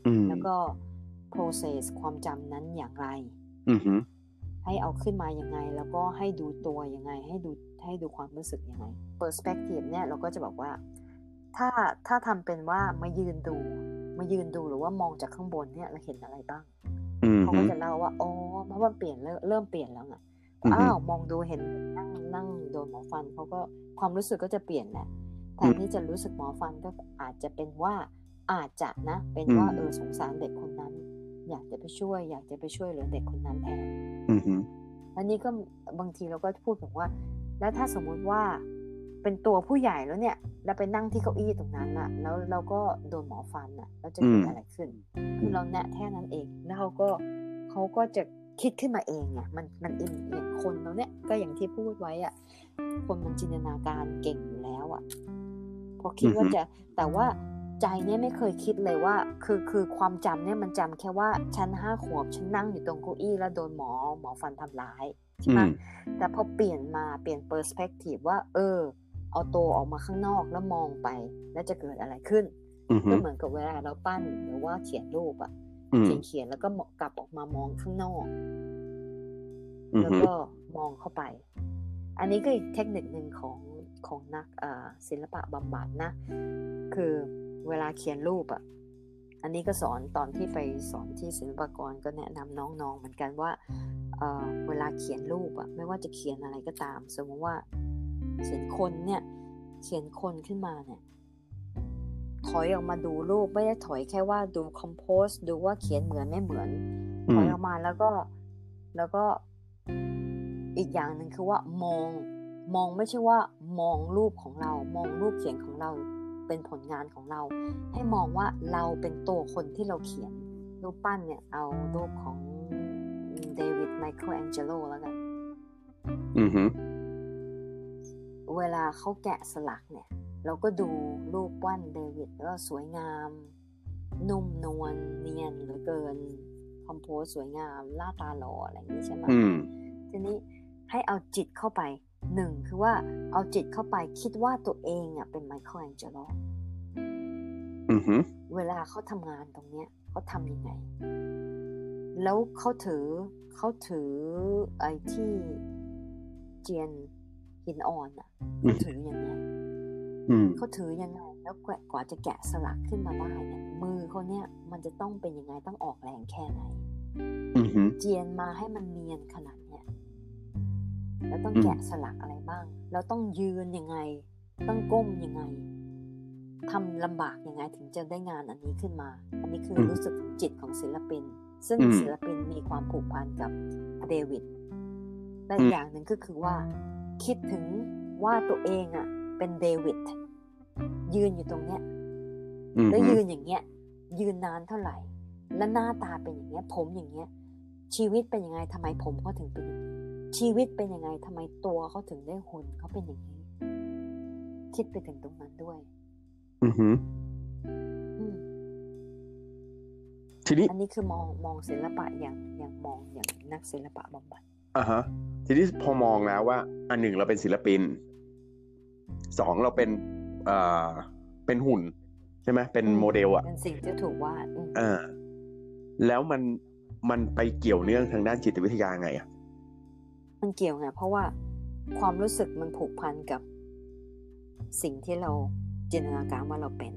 อืมแล้วก็ process ความจำนั้นอย่างไรอือฮึให้เอาขึ้นมายังไง แล้วก็ให้ดูตัวยังไง ให้ดูให้ดูความรู้สึกยังไง perspective เนี่ยเราก็จะบอกว่า ถ้าถ้าทำเป็นว่ามายืนดู มายืนดูหรือว่ามองจากข้างบนเนี่ยเราเห็นอะไรบ้างอืมเขาก็จะเล่าว่าอ๋อเพราะว่าเปลี่ยนเริ่มเริ่มเปลี่ยนแล้วไงอือฮึอ้าวมองดูเห็นนั่งนั่งโดนหมอฟันเขาก็ความรู้สึกก็จะเปลี่ยนแหละ แทนที่จะรู้สึกหมอฟันก็อาจจะเป็นว่าอาจจะนะ เป็นว่าอืมเออสงสารเด็กคนนั้น อยากจะไปช่วย อยากจะไปช่วยเหลือเด็กคนนั้นแทนอือฮึอันนี้ก็บางทีเราก็พูดแบบว่า แล้วถ้าสมมุติว่าเป็นตัวผู้ใหญ่แล้วเนี่ยแล้วไปนั่งที่เก้าอี้ตรงนั้นน่ะแล้วเราก็โดนหมอฟันน่ะแล้วจะเกิดอะไรขึ้น คือเราแนะแค่นั้นเองแล้วเขาก็เขาก็จะคิดขึ้นมาเองไงมันมันอินอย่างคนเราเนี่ยก็อย่างที่พูดไว้อะคนมันจินตนาการเก่งอยู่แล้วอะ พอคิดว่าอือฮึจะแต่ว่าใจเนี่ยไม่เคยคิดเลยว่า คือคือความจำเนี่ยมันจำแค่ว่าฉันห้าขวบฉันนั่งอยู่ตรงเก้าอี้แล้วโดนหมอหมอฟันทำร้ายใช่อืไหมมแต่พอเปลี่ยนมาเปลี่ยนเปอร์สเปกทีฟว่า เออ เอาตัวออกมาข้างนอกแล้วมองไป แล้วจะเกิดอะไรขึ้นอือฮึก็เหมือนกับเวลาเราปั้นหรือว่าเขียนรูปอะอืมเขียนเขียนแล้วก็กลับออกมามองข้างนอกอือแล้วฮึก็มองเข้าไป อันนี้ก็อีกเทคนิคหนึ่งของ ของนักอ่าศิลปะบำบัดนะ คือเวลาเขียนรูปอะอันนี้ก็สอนตอนที่ไปสอนที่ศิลปากรก็แนะนำน้องๆเหมือนกันว่าเอ่อเวลาเขียนรูปอะไม่ว่าจะเขียนอะไรก็ตาม สมมติว่าเขียนคนเนี่ยเขียนคนขึ้นมาเนี่ยถอยออกมาดูรูปไม่ได้ถอยแค่ว่าดูคอมโพสดูว่าเขียนเหมือนไม่เหมือนอืถมอยออกมาแล้วก็แล้วก็อีกอย่างหนึ่งคือว่ามอง มองไม่ใช่ว่ามองรูปของเรา มองรูปเขียนของเราเป็นผลงานของเรา ให้มองว่าเราเป็นตัวคนที่เราเขียน รูปปั้นเนี่ย เอารูปของเดวิดไมเคิลแองเจโลแล้วกัน อือฮึเวลาเขาแกะสลักเนี่ย เราก็ดูรูปปั้นเดวิดแล้วก็สวยงาม นุ่มนวลเนียนเหลือเกินคอมโพสสวยงามหน้าตาหล่ออะไรอย่างนี้ใช่ไหมอืมทีนี้ให้เอาจิตเข้าไป หนึ่งคือว่าเอาจิตเข้าไปคิดว่าตัวเองอะเป็นไมเคิลแองเจโลอือฮึเวลาเขาทำงานตรงเนี้ยเขาทำยังไง แล้วเขาถือเขาถือไอ้ที่เจียนหินอ่อนอะอืเขามถือยังไงอืมเขาถือยังไง แล้วกว่ากว่าจะแกะสลักขึ้นมาได้เนี่ย มือเขาเนี่ย มันจะต้องเป็นยังไงต้องออกแรงแค่ไหนอือฮึเจียนมาให้มันเนียนขนาดเนี้ย แล้วต้องอืมแกะสลักอะไรบ้าง แล้วต้องยืนยังไง ต้องก้มยังไงทำลำบากยังไงถึงจะได้งานอันนี้ขึ้นมา อันนี้คือรู้สึกถึงจิตของศิลปิน ซึ่งศิลปินมีความผูกพันกับเดวิดและอีกอย่างหนึ่งก็คือว่า คิดถึงว่าตัวเองอะ เป็นเดวิดยืนอยู่ตรงเนี้ยอือแล้วฮึยืนอย่างเงี้ย ยืนนานเท่าไหร่ แล้วหน้าตาเป็นอย่างเงี้ย ผมอย่างเงี้ย ชีวิตเป็นยังไงทำไมผมเขาถึงเป็นอย่างนี้ ชีวิตเป็นยังไงทำไมตัวเขาถึงได้หุ่นเขาเป็นอย่างนี้ คิดไปถึงตรงนั้นด้วย อือฮึอืมทีนี้อันนี้คือมองมองศิลปะอย่างอย่างมองอย่างนักศิลปะบำบัดอ่าฮะ ทีนี้พอมองแล้วว่า อันหนึ่งเราเป็นศิลปิน สองเราเป็นเอ่อเป็นหุ่น ใช่ไหมเป็นโมเดลอะเป็นสิ่งที่ถูกวาดอืมเออแล้วมันมันไปเกี่ยวเนื่องทางด้านจิตวิทยาไงอะ มันเกี่ยวไงเพราะว่าความรู้สึกมันผูกพันกับสิ่งที่เราจินตนาการว่าเราเป็น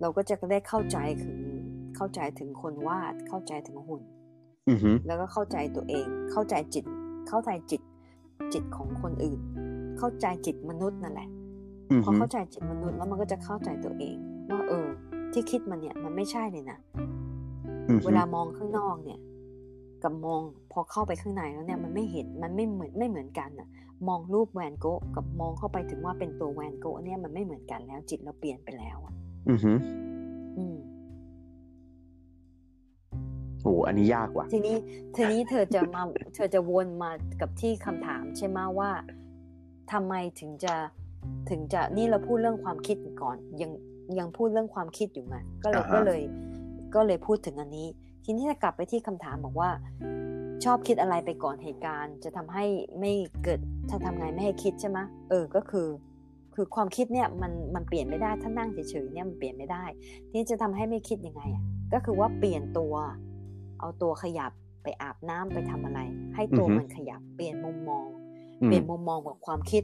เราก็จะได้เข้าใจถึงเข้าใจถึงคนวาด เข้าใจถึงหุ่นอือฮึแล้วก็เข้าใจตัวเอง เข้าใจจิต เข้าใจจิต จิตของคนอื่น เข้าใจจิตมนุษย์นั่นแหละอือพอฮึเข้าใจจิตมนุษย์แล้วมันก็จะเข้าใจตัวเอง ว่าเออ ที่คิดมันเนี่ย มันไม่ใช่เลยนะอือฮึเวลามองข้างนอกเนี่ย กับมองพอเข้าไปข้างในแล้วเนี่ยมันไม่เห็นมันไม่เหมือนไม่เหมือนกันน่ะมองรูปแวนโกะกับมองเข้าไปถึงว่าเป็นตัวแวนโกะเนี่ยมันไม่เหมือนกันแล้วจิตเราเปลี่ยนไปแล้วอะอือฮึอืมโอ้อันนี้ยากว่ะ ทีนี้ทีนี้เธอจะมา เธอจะวนมากับที่คำถาม ใช่ไหมว่าทำไมถึงจะถึงจะนี่เราพูดเรื่องความคิดก่อน ยังยังพูดเรื่องความคิดอยู่ไงก็เลยอ่าฮะก็เลย ก็เลยพูดถึงอันนี้ ทีนี้จะกลับไปที่คำถามบอกว่า ชอบคิดอะไรไปก่อนเหตุการณ์ จะทำให้ไม่เกิดถ้าทำไงไม่ให้คิดใช่ไหมเออก็คือ คือความคิดเนี่ยมันมันเปลี่ยนไม่ได้ถ้านั่งเฉยๆเนี่ยมันเปลี่ยนไม่ได้ ที่จะทำให้ไม่คิดยังไงอะก็คือว่าเปลี่ยนตัว เอาตัวขยับไปอาบน้ำไปทำอะไร ให้ตัวอือฮึมันขยับเปลี่ยนมุมมองอืมเปลี่ยนมุมมองกับความคิด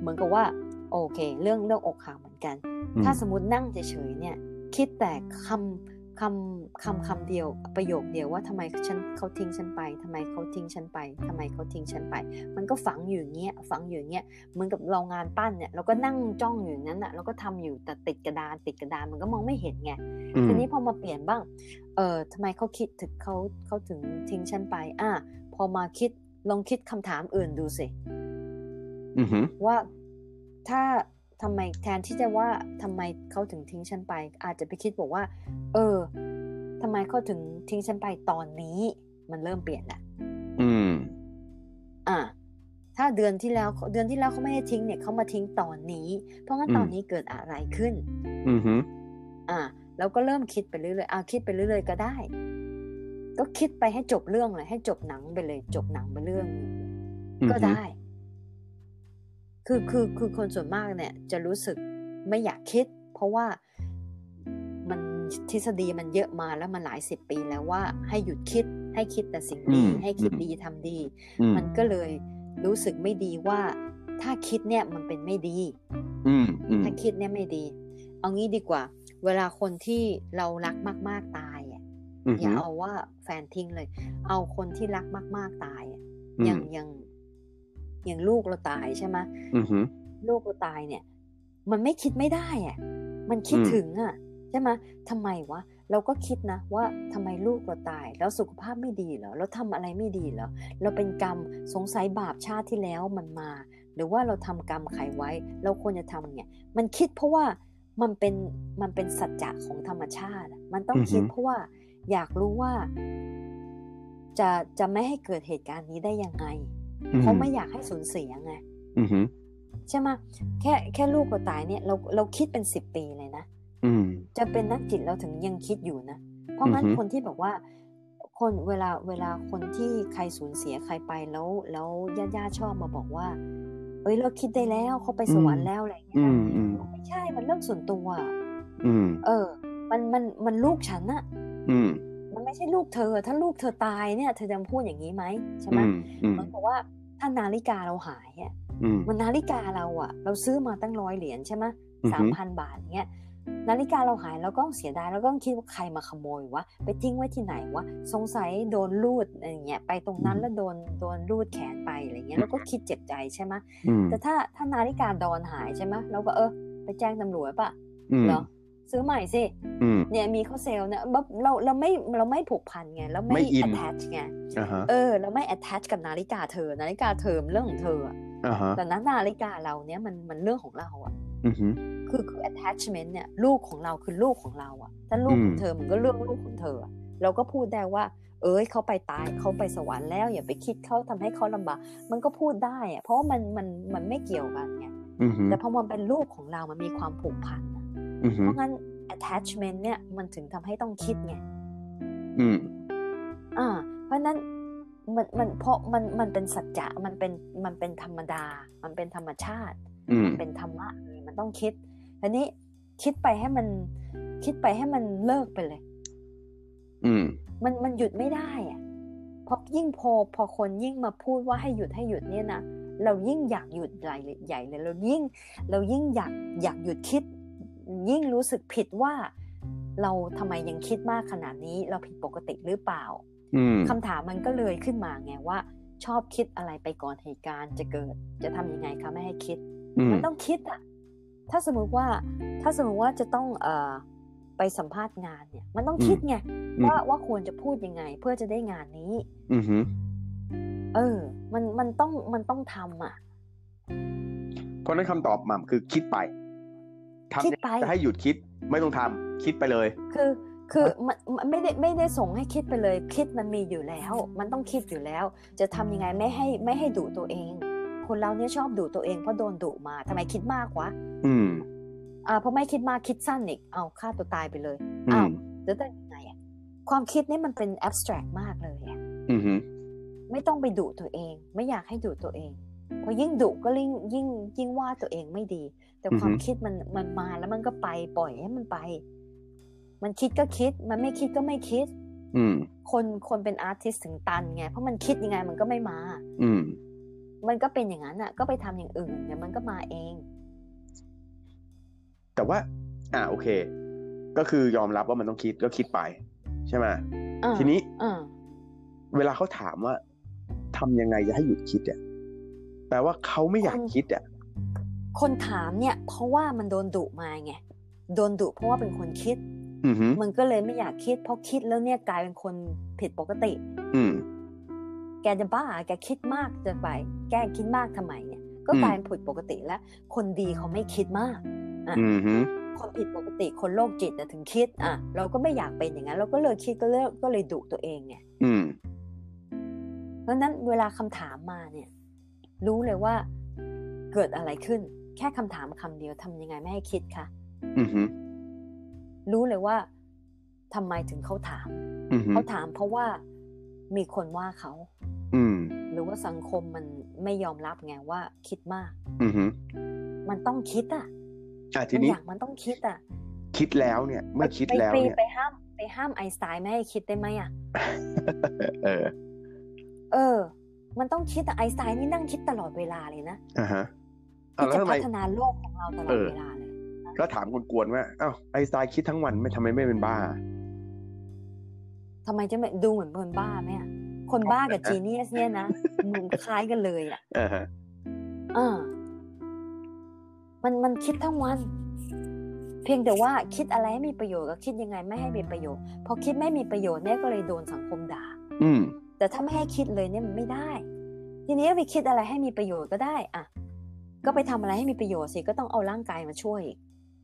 เหมือนกับว่า โอเค เรื่องเรื่องอกหักเหมือนกันอืมถ้าสมมตินั่งเฉยๆเนี่ย คิดแต่คำ คำคำคำเดียวประโยคเดียวว่าทำไมฉันเขาทิ้งฉันไปทำไมเขาทิ้งฉันไปทำไมเขาทิ้งฉันไป มันก็ฝังอยู่อย่างเงี้ยฝังอยู่อย่างเงี้ยเหมือนกับเรางานปั้นเนี่ยเราก็นั่งจ้องอยู่อย่างนั้นอะเราก็ทำอยู่แต่ติดกระดานติดกระดานมันก็มองไม่เห็นไงอืมทีนี้พอมาเปลี่ยนบ้างเออทำไมเขาคิดถึงเขาเขาถึงทิ้งฉันไป อะพอมาคิดลองคิดคำถามอื่นดูสิอือฮึว่าถ้า ทำไมแทนที่จะว่าทำไมเขาถึงทิ้งฉันไป อาจจะไปคิดบอกว่า เออทำไมเขาถึงทิ้งฉันไปตอนนี้ มันเริ่มเปลี่ยนแหละอืม อะถ้าเดือนที่แล้วเดือนที่แล้วเขาไม่ได้ทิ้งเนี่ยเขามาทิ้งตอนนี้ เพราะงั้นอืมตอนนี้เกิดอะไรขึ้น อือฮึอะแล้วก็เริ่มคิดไปเรื่อยๆอะคิดไปเรื่อยๆก็ได้ ก็คิดไปให้จบเรื่องเลยให้จบหนังไปเลย จบหนังไปเรื่องหนึงเลยอือฮึก็ได้ คือคือคือคนส่วนมากเนี่ยจะรู้สึกไม่อยากคิด เพราะว่ามันทฤษฎีมันเยอะมาแล้วมันหลายสิบปีแล้วว่าให้หยุดคิดให้คิดแต่สิ่งดีอืมให้คิดอืมดีทำดีอืมมันก็เลยรู้สึกไม่ดีว่าถ้าคิดเนี่ยมันเป็นไม่ดีอืมอืมถ้าคิดเนี่ยไม่ดี เอางี้ดีกว่า เวลาคนที่เรารักมาก ๆตายอะอืออฮึย่าเอาว่าแฟนทิ้งเลย เอาคนที่รักมาก ๆตายอะอือย่ามงอย่าง อย่างลูกเราตายใช่ไหมอือฮึลูกเราตายเนี่ย มันไม่คิดไม่ได้อะมันคิดอืมถึงอะใช่ไหมทำไมวะเราก็คิดนะว่าทำไมลูกเราตาย แล้วสุขภาพไม่ดีเหรอเราทำอะไรไม่ดีเหรอเราเป็นกรรมสงสัยบาปชาติที่แล้วมันมา หรือว่าเราทำกรรมใครไว้ เราควรจะทำเนี่ย มันคิดเพราะว่ามันเป็นมันเป็นสัจจะของธรรมชาติ มันต้องคิดเพราะว่าอยากรู้ว่า จะจะไม่ให้เกิดเหตุการณ์นี้ได้ยังไง เพราะไม่อยากให้สูญเสียไงใช่ไหมแค่แค่ลูกเราตายเนี่ยเราเราคิดเป็นสิบปีเลยนะจะเป็นนักจิตเราถึงยังคิดอยู่นะ เพราะงั้นคนที่บอกว่า คนเวลาเวลาคนที่ใครสูญเสียใครไปแล้วแล้วญาติญาติชอบมาบอกว่า เอ้ยเราคิดได้แล้วเขาไปสวรรค์แล้วอะไรเงี้ยไม่ใช่มันเรื่องส่วนตัวเออ มันมันมันลูกฉันอะมัน ไม่ใช่ลูกเธอ ถ้าลูกเธอตายเนี่ย เธอจะพูดอย่างนี้ไหมใช่ไหมมันบอกว่าถ้านาฬิกาเราหายอะมันนาฬิกาเราอะเราซื้อมาตั้งร้อยเหรียญใช่ไหมสามพันบาทเงี้ยนาฬิกาเราหายเราก็เสียดายแล้วก็คิดว่าใครมาขโมยวะไปทิ้งไว้ที่ไหนวะสงสัยโดนลูดอะไรเงี้ยไปตรงนั้นแล้วโดนโดนลูดแขนไปอะไรเงี้ยแล้วก็คิดเจ็บใจใช่ไหมแต่ถ้าถ้านาฬิกาดอนหายใช่ไหมเราก็เออ ไปแจ้งตำรวจปะเหรอ ซื้อใหม่สิเนี่ยมีเขาเซลเนี่ยเราเราไม่เราไม่ผูกพันไงเราไม่ attach ไงเออ เราไม่ attach กับนาฬิกาเธอ นาฬิกาเธอเรื่องของเธอแต่นั้นนาฬิกาเราเนี่ยมันมันเรื่องของเราอะคือคือ attachment เนี่ยลูกของเราคือลูกของเราอะถ้าลูกของเธอมันก็เรื่องลูกของเธอ เราก็พูดได้ว่า เอ้ยเขาไปตายเขาไปสวรรค์แล้วอย่าไปคิดเขาทำให้เขาลำบากมันก็พูดได้อะเพราะว่ามันมันมันไม่เกี่ยวกันไงแต่พอมันเป็นลูกของเรามันมีความผูกพัน เพราะงั้น attachment เนี่ยมันถึงทำให้ต้องคิดไงอืมอ่า เพราะนั้นมันมันเพราะมันมันเป็นสัจจะมันเป็นมันเป็นธรรมดา มันเป็นธรรมชาติมันเป็นธรรมะมันต้องคิดทีนี้คิดไปให้มัน คิดไปให้มันเลิกไปเลย อืม มันมันหยุดไม่ได้อะเพราะยิ่งพอพอคนยิ่งมาพูดว่าให้หยุดให้หยุดเนี่ยนะเรายิ่งอยากหยุดใหญ่ใหญ่เลย เรายิ่ง เรายิ่งอยากอยากหยุดคิด ยิ่งรู้สึกผิดว่า เราทำไมยังคิดมากขนาดนี้ เราผิดปกติหรือเปล่าคำถามมันก็เลยขึ้นมาไงว่า ชอบคิดอะไรไปก่อนเหตุการณ์จะเกิด จะทำยังไงคะไม่ให้คิด มันต้องคิดอะถ้าสมมติว่าถ้าสมมติว่าจะต้องเอ่อไปสัมภาษณ์งานเนี่ย มันต้องคิดไงว่าว่าควรจะพูดยังไง เพื่อจะได้งานนี้ อืเออ มันมันต้องมันต้องทำอะเพราะนั้นคำตอบหม่ำคือคิดไป ทำจะให้หยุดคิดไม่ต้องทำคิดไปเลย คือคือมันไม่ได้ไม่ได้ส่งให้คิดไปเลย คิดมันมีอยู่แล้ว มันต้องคิดอยู่แล้ว จะทำยังไงไม่ให้ไม่ให้ดุตัวเอง คนเราเนี่ยชอบดุตัวเองเพราะโดนดุมาทำไมคิดมากวะอืม อ่าเพราะไม่คิดมากคิดสั้นอีกเอาฆ่าตัวตายไปเลยอ้าวแล้วแต่ยังไงอะความคิดนี่มันเป็น abstract มากเลยอะไม่ต้องไปดุตัวเอง ไม่อยากให้ดุตัวเอง พอยิ่งดุก็ยิ่งยิ่งยิ่งว่าตัวเองไม่ดี แต่ความคิดมันมันมาแล้วมันก็ไปปล่อยให้มันไป มันคิดก็คิด มันไม่คิดก็ไม่คิด อืคนคนเป็นอาร์ติสถึงตันไงเพราะมันคิดยังไงมันก็ไม่มา อืมมันก็เป็นอย่างนั้นอะ ก็ไปทำอย่างอื่นเดี๋ยวมันก็มาเอง แต่ว่า อ่าโอเค ก็คือยอมรับว่ามันต้องคิดก็คิดไป ใช่ไหมทีนี้เวลาเขาถามว่าทำยังไงจะให้หยุดคิดอะ แปลว่าเขาไม่อยากคิดอะคนถามเนี่ย เพราะว่ามันโดนดุมาไงโดนดุเพราะว่าเป็นคนคิดมันก็เลยไม่อยากคิดเพราะคิดแล้วเนี่ยกลายเป็นคนผิดปกติ อืแกจะบ้า แกคิดมากจะไป แกคิดมากทำไมเนี่ย ก็กลายเป็นผิดปกติแล้ว คนดีเขาไม่คิดมากอะคนผิดปกติคนโรคจิตถึงคิด อะ เราก็ไม่อยากเป็นอย่างนั้น เราก็เลยคิดก็เลยก็เลยดุตัวเองไงเพราะนั้นเวลาคำถามมาเนี่ย รู้เลยว่าเกิดอะไรขึ้น แค่คำถามคำเดียวทำยังไงไม่ให้คิดคะรู้เลยว่าทำไมถึงเขาถามเขาถามเพราะว่ามีคนว่าเขาหรือว่าสังคมมันไม่ยอมรับไงว่าคิดมากมันต้องคิดอะทีนี้มันต้องคิดอะ คิดแล้วเนี่ย เมื่อคิดแล้วเนี่ยไปห้าม ไปห้ามไอสไตน์ไม่ให้คิดได้ไหมอะ เออ เออ มันต้องคิดแต่ไอสไตน์นี่นั่งคิดตลอดเวลาเลยนะอ่าฮะที่จะพัฒนาโลกของเราตลอดเวลาเลยก็ถามกวนๆว่าอ้าวไอสไตน์คิดทั้งวันไม่ทำไมไม่เป็นบ้าทำไมจะไม่ดูเหมือนคนบ้าไหมอะคนบ้ากับจีเนียสเนี่ยนะมันคล้ายกันเลยอะอ่ามันมันคิดทั้งวัน เพียงแต่ว่าคิดอะไรให้มีประโยชน์ก็คิดยังไงไม่ให้มีประโยชน์ พอคิดไม่มีประโยชน์เนี่ยก็เลยโดนสังคมด่า อืม แต่ถ้าไม่ให้คิดเลยเนี่ยมันไม่ได้ ทีนี้ไปคิดอะไรให้มีประโยชน์ก็ได้อะก็ไปทำอะไรให้มีประโยชน์สิก็ต้องเอาร่างกายมาช่วย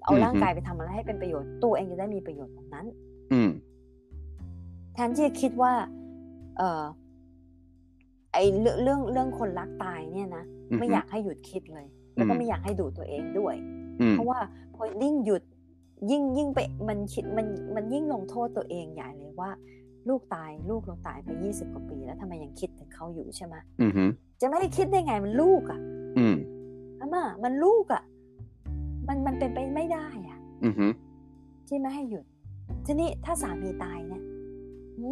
เอาร่างกายไปทำอะไรให้เป็นประโยชน์ ตัวเองจะได้มีประโยชน์ตรงนั้น อืมแทนที่จะคิดว่า เออไอเรื่องเรื่องเรื่องคนรักตายเนี่ยนะอือฮึไม่อยากให้หยุดคิดเลย แล้วก็อืมไม่อยากให้ดูตัวเองด้วยอืมเพราะว่าพอยิ่งหยุดยิ่งยิ่งไปมันคิดมันมันยิ่งลงโทษตัวเองใหญ่เลยว่า ลูกตายลูกเราตายไปยี่สิบกว่าปี แล้วทำไมยังคิดถึงเขาอยู่ใช่ไหมอืมจะไม่ได้คิดได้ไงมันลูกอะอืมอาม่ามันลูกอะมันมันเป็นไปไม่ได้อะอืมที่ไม่ให้หยุด ทีนี้ถ้าสามีตายเนี่ย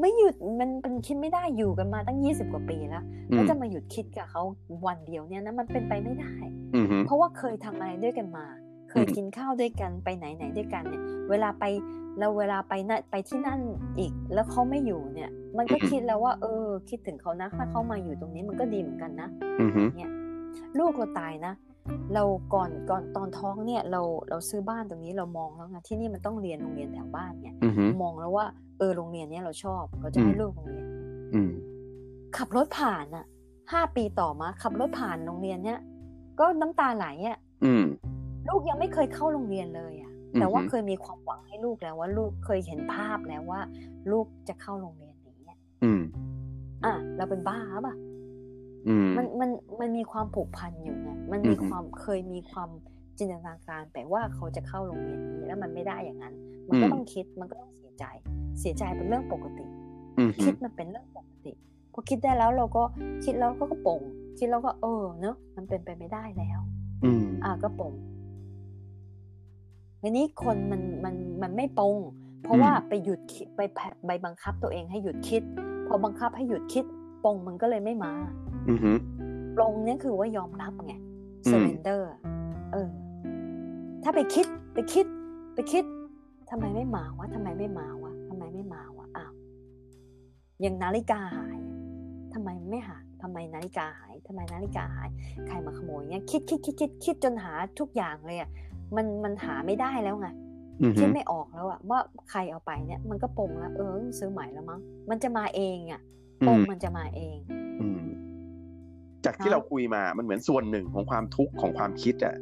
ไม่หยุดมันเป็นคิดไม่ได้อยู่กันมาตั้งยี่สิบกว่าปีแล้วอืแล้วมจะมาหยุดคิดกับเขาวันเดียวเนี่ยนะมันเป็นไปไม่ได้อืมเพราะว่าเคยทำอะไรด้วยกันมา เคยอืมกินข้าวด้วยกันไปไหนไหนด้วยกันเนี่ย เวลาไป แล้วเวลาไปนั่นไปที่นั่นอีกแล้วเขาไม่อยู่เนี่ย มันก็คิดแล้วว่า เออ คิดถึงเขานะถ้าเขามาอยู่ตรงนี้มันก็ดีเหมือนกันนะอืมเนี่ยลูกเราตายนะ เราก่อนก่อนตอนท้องเนี่ย เราเราซื้อบ้านตรงนี้เรามองแล้วไงที่นี่มันต้องเรียนโรงเรียนแถวบ้านเนี่ยอืมมองแล้วว่าเออโรงเรียนเนี้ยเราชอบเราจะให้อืมลูกโรงเรียนเนี้ยอืมขับรถผ่านอะห้าปีต่อมา ขับรถผ่านโรงเรียนเนี้ยก็น้ำตาไหลอะอืมลูกยังไม่เคยเข้าโรงเรียนเลยอะอือฮึ แต่ว่าเคยมีความหวังให้ลูกแล้วว่าลูกเคยเห็นภาพแล้วว่า ลูกจะเข้าโรงเรียนนี้อะอืม อะเราเป็นบ้าป่ะอืมมันมันมันมีความผูกพันอยู่ไงมันมีอือฮึความเคยมีความจินตนาการแต่ว่าเขาจะเข้าโรงเรียนนี้ แล้วมันไม่ได้อย่างนั้น มันก็ต้องคิดมันก็ต้องเสียใจ เสียใจเป็นเรื่องปกติอืมคิดมันเป็นเรื่องปกติพอคิดได้แล้วเราก็คิดแล้วก็ปลงคิดแล้วก็เออเนอะมันเป็นไปไม่ได้แล้ว อืม อะก็ปลง ทีนี้คนมันมันมันไม่ปลงเพราะว่าไปหยุดคิดไปแผไปบังคับตัวเองให้หยุดคิด พอบังคับให้หยุดคิดปลงมันก็เลยไม่มาอืมปลงเนี่ยคือว่ายอมรับไงอืม surrender เออ ถ้าไปคิดไปคิด ไปคิดทำไมไม่มาวะทำไมไม่มาวะทำไมไม่มาวะอ้าวอย่างนาฬิกาหายทำไมไม่หายทำไมนาฬิกาหายทำไมนาฬิกาหาย ใครมาขโมยเงี้ยคิดคิดคิดคิดคิดจนหาทุกอย่างเลยอะ มันมันหาไม่ได้แล้วไงอืมคิดไม่ออกแล้วอะว่าใครเอาไปเนี่ย มันก็ปลงแล้วเออซื้อใหม่แล้วมั้งมันจะมาเองอะปลงมันจะมาเองอืมจากที่เนอะเราคุยมามันเหมือนส่วนหนึ่งของความทุกข์ของความคิดอะ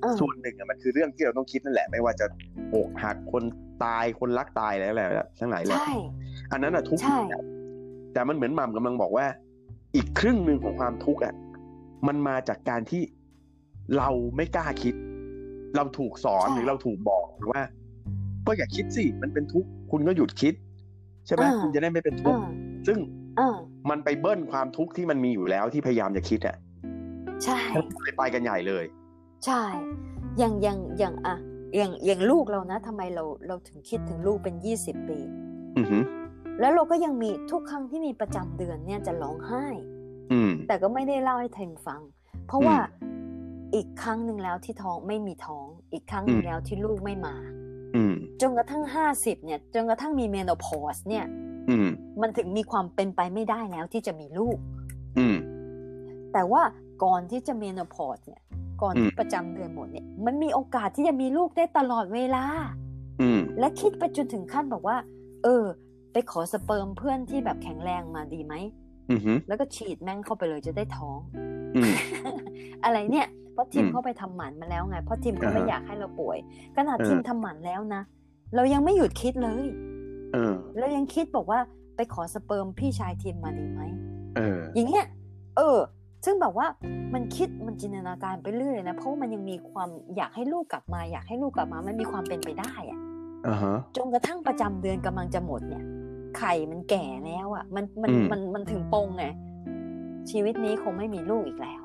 เออส่วนหนึ่งอะมันคือเรื่องที่เราต้องคิดนั่นแหละ ไม่ว่าจะอกหักคนตายคนรักตายแล้วแหละทั้งหลายแหละใช่อันนั้นอะทุกข์ใช่แต่มันเหมือนหม่ำกำลังบอกว่า อีกครึ่งหนึ่งของความทุกข์อะมันมาจากการที่เราไม่กล้าคิด เราถูกสอนใช่หรือเราถูกบอกว่า ก็อย่าคิดสิมันเป็นทุกข์คุณก็หยุดคิด ใช่ไหมอ่าคุณจะได้ไม่เป็นทุเอกข์อซึ่งเออมันไปเบิ้ลความทุกข์ที่มันมีอยู่แล้วที่พยายามจะคิดอะใช่เลยไปกันใหญ่เลย ใช่อย่างอย่างอย่างอะอย่างอย่างลูกเรานะทำไมเราเราถึงคิดถึงลูกเป็นยี่สิบปีอือหือแล้วเราก็ยังมีทุกครั้งที่มีประจำเดือนเนี่ยจะร้องไห้อืมแต่ก็ไม่ได้เล่าให้เทมฟัง เพราะว่า อีกครั้งหนึ่งแล้วที่ท้องไม่มีท้อง อีกครั้งหนึ่งอืมแล้วที่ลูกไม่มาอืมจนกระทั่งห้าสิบเนี่ยจนกระทั่งมีเมโนพอสเนี่ยอืมมันถึงมีความเป็นไปไม่ได้แล้วที่จะมีลูกอืมแต่ว่าก่อนที่จะเมโนพอสเนี่ย ก่อนอืมที่ประจำเดือนหมดเนี่ย มันมีโอกาสที่จะมีลูกได้ตลอดเวลาอืมและคิดไปจนถึงขั้นบอกว่า เออ ไปขอสเปิร์มเพื่อนที่แบบแข็งแรงมาดีไหมอือหือแล้วก็ฉีดแม่งเข้าไปเลยจะได้ท้อง อืมอะไรเนี่ย เพราะทีมอืมเข้าไปทำหมันมาแล้วไง เพราะทีมเขาอ่าฮะไม่อยากให้เราป่วยขนาดเออทีมทำหมันแล้วนะ เรายังไม่หยุดคิดเลย เออเรายังคิดบอกว่าไปขอสเปิร์มพี่ชายทีมมาดีไหมเออ อย่างเงี้ย เออ ซึ่งแบบว่ามันคิดมันจินตนาการไปเรื่อยนะ เพราะว่ามันยังมีความอยากให้ลูกกลับมา อยากให้ลูกกลับมา มันมีความเป็นไปได้อะอ่าฮะจนกระทั่งประจำเดือนกำลังจะหมดเนี่ย ไข่มันแก่แล้วอะมันมันอืมมันมันถึงปงไง ชีวิตนี้คงไม่มีลูกอีกแล้ว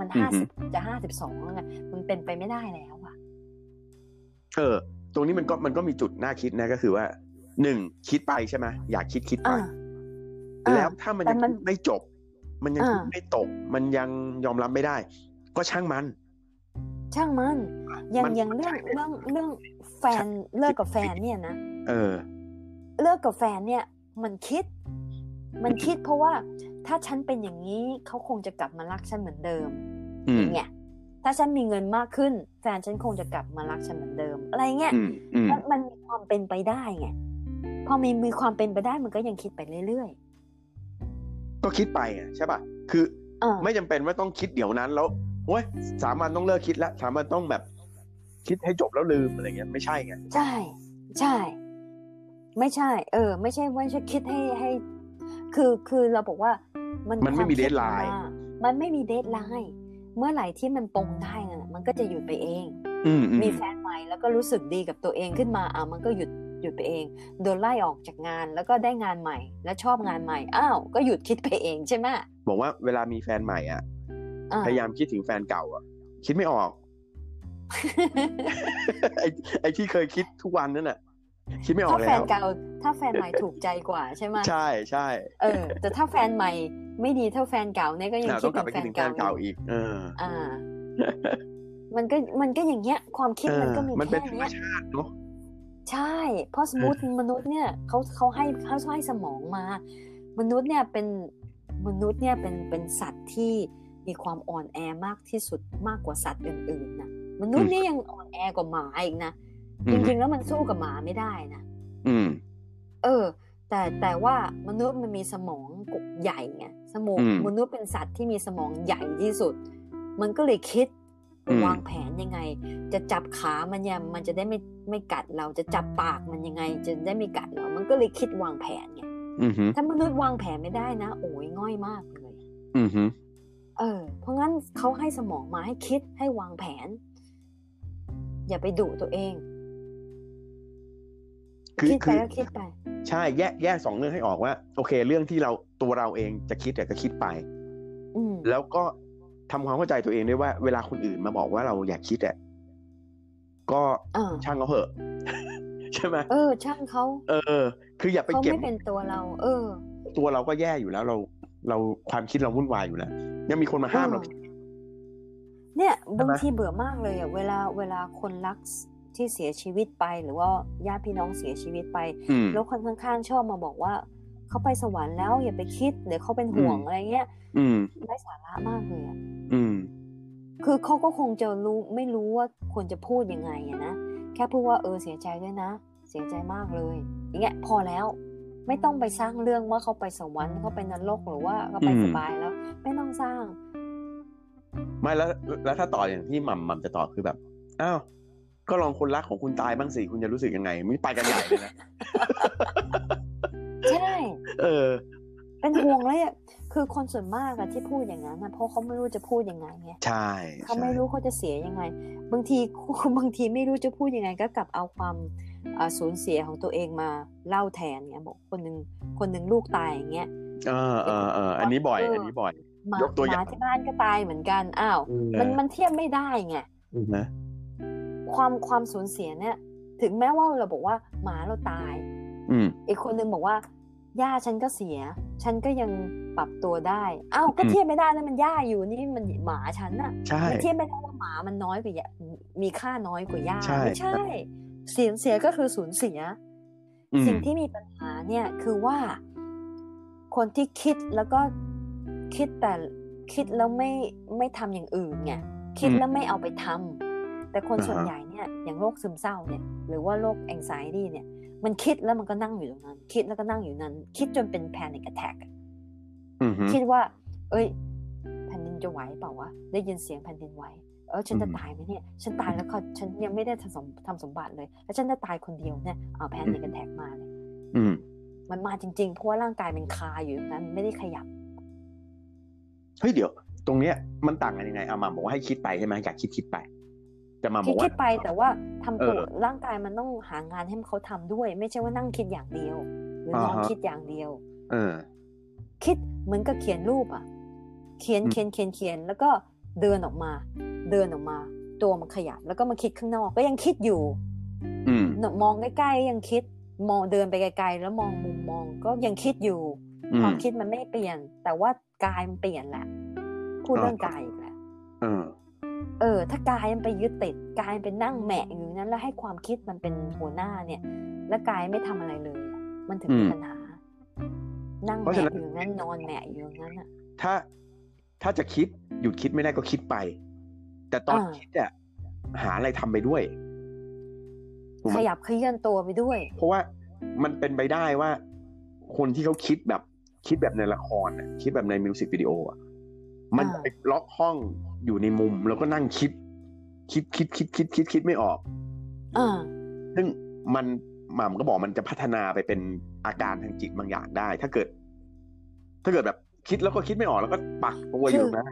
มันอืห้าอฮึสิบจะห้าสิบสองแล้วไงมันเป็นไปไม่ได้แล้วอะเออ ตรงนี้มันก็มันก็มีจุดน่าคิดนะก็คือว่าหนึ่งคิดไปใช่ไหมอยากคิดคิดไปอ่าอ่าแล้วถ้ามันยังแต่มันคิดไม่จบ มันยังอ่าคิดไม่ตก มันยังยอมรับไม่ได้ ก็ช่างมัน ช่างมันอย่างมันอย่างเรื่องเรื่องเรื่องแฟนเลิกกับแฟนเนี่ยนะเออ เลิกกับแฟนเนี่ย มันคิด มันคิดเพราะว่า ถ้าฉันเป็นอย่างนี้เขาคงจะกลับมารักฉันเหมือนเดิมอือมย่างเงี้ยถ้าฉันมีเงินมากขึ้น แฟนฉันคงจะกลับมารักฉันเหมือนเดิม อะไรเงี้ยอืมอืมมันมันมีความเป็นไปได้ไงพอมีมีความเป็นไปได้มันก็ยังคิดไปเรื่อยก็คิดไปอะใช่ป่ะคือๆเออไม่จำเป็นว่าต้องคิดเดี๋ยวนั้นแล้วโอ้ยสามวันต้องเลิกคิดแล้วสามวันต้องแบบ คิดให้จบแล้วลืมอะไรเงี้ยไม่ใช่ไงใช่ ใช่ ไม่ใช่ เออ ไม่ใช่ไม่ใช่คิดให้ให้ คือคือเราบอกว่ามันมันไม่มีควาคิ deadline ามันไม่มีเดทไลน์เมื่อไหร่ที่มันปรงได้น่ะมันก็จะหยุดไปเองอืมอืมมีแฟนใหม่แล้วก็รู้สึกดีกับตัวเองขึ้นมาอะมันก็หยุดหยุดไปเอง โดนไล่ออกจากงานแล้วก็ได้งานใหม่ แล้วชอบงานใหม่อ้าวก็หยุดคิดไปเองใช่ไหมบอกว่าเวลามีแฟนใหม่อะอะพยายามคิดถึงแฟนเก่าอะ คิดไม่ออกไอ้ไอ้ที่เคยคิดทุกวันนั่นแหละ คิดไม่ออถ้ากแฟแล้นวเก่าถ้าแฟนใหม่ถูกใจกว่าใช่ไหมใช่ใช่เออ แต่ถ้าแฟนใหม่ไม่ดีเท่าแฟนเก่าเนี่ยก็ยังอะคิต้ดองกลับถึไปงแฟคิดนถึงแฟเก่านเก่าอยู่อีกเอออ่า มันก็มันก็อย่างเงี้ย ความคิดเอมันอก็มีมันเป็นแค่ธรรมเนี้ยชาติเนาะใช่ เพราะสมมติมนุษย์เนี่ยเขาเขาให้เขาให้สมองมา มนุษย์เนี่ยเป็นมนุษย์เนี่ยเป็นเป็นสัตว์ที่มีความอ่อนแอมากที่สุดมากกว่าสัตว์อื่นๆนะมนุษย์นี่ยังอ่อนแอกว่าหมาอีกนะอื จมริงๆแล้วมันสู้กับหมาไม่ได้นะอืม เออ แต่แต่ว่ามนุษย์มันมีสมองใหญ่ไงสมองอืมมนุษย์เป็นสัตว์ที่มีสมองใหญ่ที่สุด มันก็เลยคิดอืมวางแผนยังไง จะจับขามันเนี่ยมันจะได้ไม่ไม่กัดเราจะจับปากมันยังไง จะได้ไม่กัดเรา มันก็เลยคิดวางแผนไงอืมฮึถ้ามนุษย์วางแผนไม่ได้นะโอ้ยง่อยมากเลยอืมฮึเออ เพราะงั้นเขาให้สมองมาให้คิดให้วางแผน อย่าไปดุตัวเอง คือคิดไปคือก็คิดไปใช่แยกแยกสองเรื่องให้ออกว่า โอเค เรื่องที่เราตัวเราเองจะคิดแต่ก็คิดไปอืมแล้วก็ทำความเข้าใจตัวเองด้วยว่า เวลาคนอื่นมาบอกว่าเราอยากคิดอะก็อ่าช่างเขาเหอะ ใช่ไหมเออ ช่างเขาเออ คืออย่าไปเขาเก็บไม่เป็นตัวเรา เออ ตัวเราก็แย่อยู่แล้ว เรา เราความคิดเราวุ่นวายอยู่แล้วยังมีคนมาห้ามเราเนี่ยใช่ไหมบางทีเบื่อมากเลยอะเวลาเวลาคนรัก ที่เสียชีวิตไป หรือว่าญาติพี่น้องเสียชีวิตไปอืมแล้วคนข้างๆชอบมาบอกว่าเขาไปสวรรค์แล้วอย่าไปคิดเดี๋ยวเขาเป็นห่วงอืมอะไรเงี้ยอืมไร้สาระมากเลยอะอืมคือเขาก็คงจะรู้ไม่รู้ว่าควรจะพูดยังไงอะนะแค่พูดว่าเออเสียใจด้วยนะ เสียใจมากเลย อย่างเงี้ยพอแล้ว ไม่ต้องไปสร้างเรื่องว่าเขาไปสวรรค์เขาไปนรกหรือว่าเขาไปอืมสบายแล้ว ไม่ต้องสร้าง ไม่แล้วแล้วถ้าต่ออย่างที่หม่ำหม่ำจะตอบคือแบบอ้าว ก็ลองคนรักของคุณตายบ้างสิคุณจะรู้สึกยังไงไม่ไปกันใหญ่เลยนะใช่เออ เป็นห่วงเลยอะคือคนส่วนมากอะที่พูดอย่างนั้นนะเพราะเขาไม่รู้จะพูดยังไงไงใช่เขาใช่ไม่รู้เขาจะเสียยังไง บางทีบางทีไม่รู้จะพูดยังไง ก็กลับเอาความอ่าสูญเสียของตัวเองมาเล่าแทนเนี่ยบอกคนหนึ่งคนหนึ่งลูกตายอย่างเงี้ยเออเออเอออันนี้บ่อยเอออัอันนี้บ่อยหมายกตัวอย่างหมาที่บ้านก็ตายเหมือนกันอ้าวเออมันมันเทียบไม่ได้ไงอืมนะ ความความสูญเสียเนี่ย ถึงแม้ว่าเราบอกว่าหมาเราตาย อืมอีกคนนึงบอกว่าย่าฉันก็เสีย ฉันก็ยังปรับตัวได้อ้าวก็อืมเทียบไม่ได้นะมันย่าอยู่นี่มันหมาฉันน่ะใช่มันเทียบไม่ได้ว่าหมามันน้อยกว่าย่ามีค่าน้อยกว่าย่าใช่ไม่ใช่ เสียเสียก็คือสูญเสียอืมสิ่งที่มีปัญหาเนี่ยคือว่า คนที่คิดแล้วก็คิดแต่คิดแล้วไม่ไม่ทำอย่างอื่นไงคิดแล้วไม่เอาไปทำ แต่คนส่วนใหญ่เนี่ยอย่างโรคซึมเศร้าเนี่ยหรือว่าโรค anxiety เนี่ย มันคิดแล้วมันก็นั่งอยู่ตรงนั้น คิดแล้วก็นั่งอยู่นั้น คิดจนเป็น panic attack อะอืมฮึคิดว่า เอ้ยแผ่นดินจะไหวเปล่าวะได้ยินเสียงแผ่นดินไหวเออฉันจะอืมตายไหมเนี่ย ฉันตายแล้วเขาฉันยังไม่ได้ทำสมทำสมบัติเลย แล้วฉันจะตายคนเดียวเนี่ยเอาแพนิคแอทกมาเลยอืมมันมาจริงๆเพราะว่าร่างกายมันคาอยู่อย่างนั้นไม่ได้ขยับเฮ้ยเดี๋ยว ตรงเนี้ยมันต่างกันยังไงเอามาบอกว่าให้คิดไปใช่ไหมอยากคิดคิดไป แต่มาบคิอดกว่าคิดไปแต่ว่าทำตัวเออร่างกายมันต้องหางานให้เขาทำด้วย ไม่ใช่ว่านั่งคิดอย่างเดียว หรือนอนอ่าฮะคิดอย่างเดียว เออ คิดเหมือนกับเขียนรูปอะ เขียนอืมเขียนเขียนเขียนแล้วก็เดินออกมา เดินออกมา ตัวมันขยับแล้วก็มาคิดข้างนอกก็ยังคิดอยู่ อืมมองใกล้ๆยังคิด มองเดินไปไกลๆแล้วมองมุมมองก็ยังคิดอยู่อืความมคิดมันไม่เปลี่ยน แต่ว่ากายมันเปลี่ยนแหละพูดอ่าเรื่องกายอีกแล้ว เออเออ ถ้ากายมันไปยึดติดกายเป็นนั่งแหมะอยู่อย่างนั้นแล้วให้ความคิดมันเป็นหัวหน้าเนี่ย แล้วกายไม่ทำอะไรเลยอะมันถึงมีอืมปัญหา นั่งเพราะแหฉะมะนั้นอยู่อย่างนั้นนอนแหมะอยู่อย่างนั้นอะถ้าถ้าจะคิดหยุดคิดไม่ได้ก็คิดไป แต่ตอนอ่าคิดอะหาอะไรทำไปด้วยถูกไหขมยับขยื่นตัวไปด้วย เพราะว่ามันเป็นไปได้ว่า คนที่เขาคิดแบบคิดแบบในละครน่ะคิดแบบในมิวสิกวิดีโออะ มันอ่าไปล็อกห้องอยู่ในมุมแล้วก็นั่งคิด คิดคิดคิดคิดคิดคิดไม่ออกอ่าซึ่งมันหม่ำก็บอกมันจะพัฒนาไปเป็นอาการทางจิตบางอย่างได้ ถ้าเกิด ถ้าเกิดแบบคิดแล้วก็คิดไม่ออกแล้วก็ปักตัวอยู่นะ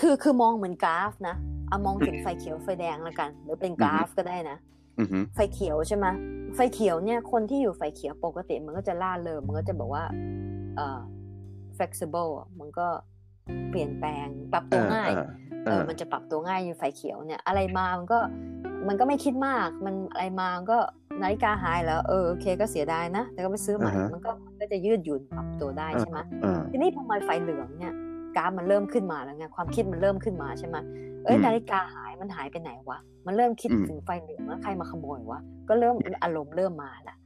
คือคือมองเหมือนกราฟนะเอามองถึงไฟเขียวไฟแดงแล้วกัน หรือเป็นกราฟก็ได้นะอือหือไฟเขียวใช่ไหมไฟเขียวเนี่ย คนที่อยู่ไฟเขียวปกติมันก็จะล่าเริงมันก็จะบอกว่า เอ่อ flexible อะมันก็ เปลี่ยนแปลงปรับตัวง่ายเออเอเอออมันจะปรับตัวง่ายอยู่ไฟเขียวเนี่ย อะไรมามันก็มันก็ไม่คิดมาก มันอะไรมามันก็นาฬิกาหายแล้วเออโอเคก็เสียดายนะแต่ก็ไปซื้อใหม่อ่าฮะมันก็มันก็จะยืดหยุ่นปรับตัวได้ใช่ไหมเออทีนี้พอมาไฟเหลืองเนี่ยกราฟมันเริ่มขึ้นมาแล้วไงความคิดมันเริ่มขึ้นมาใช่ไหมเอ้ยอืมนาฬิกาหายมันหายไปไหนวะมันเริ่มคิดอืมถึงไฟเหลืองแล้วใครมาขโมยวะก็เริ่มอารมณ์เริ่มมาละ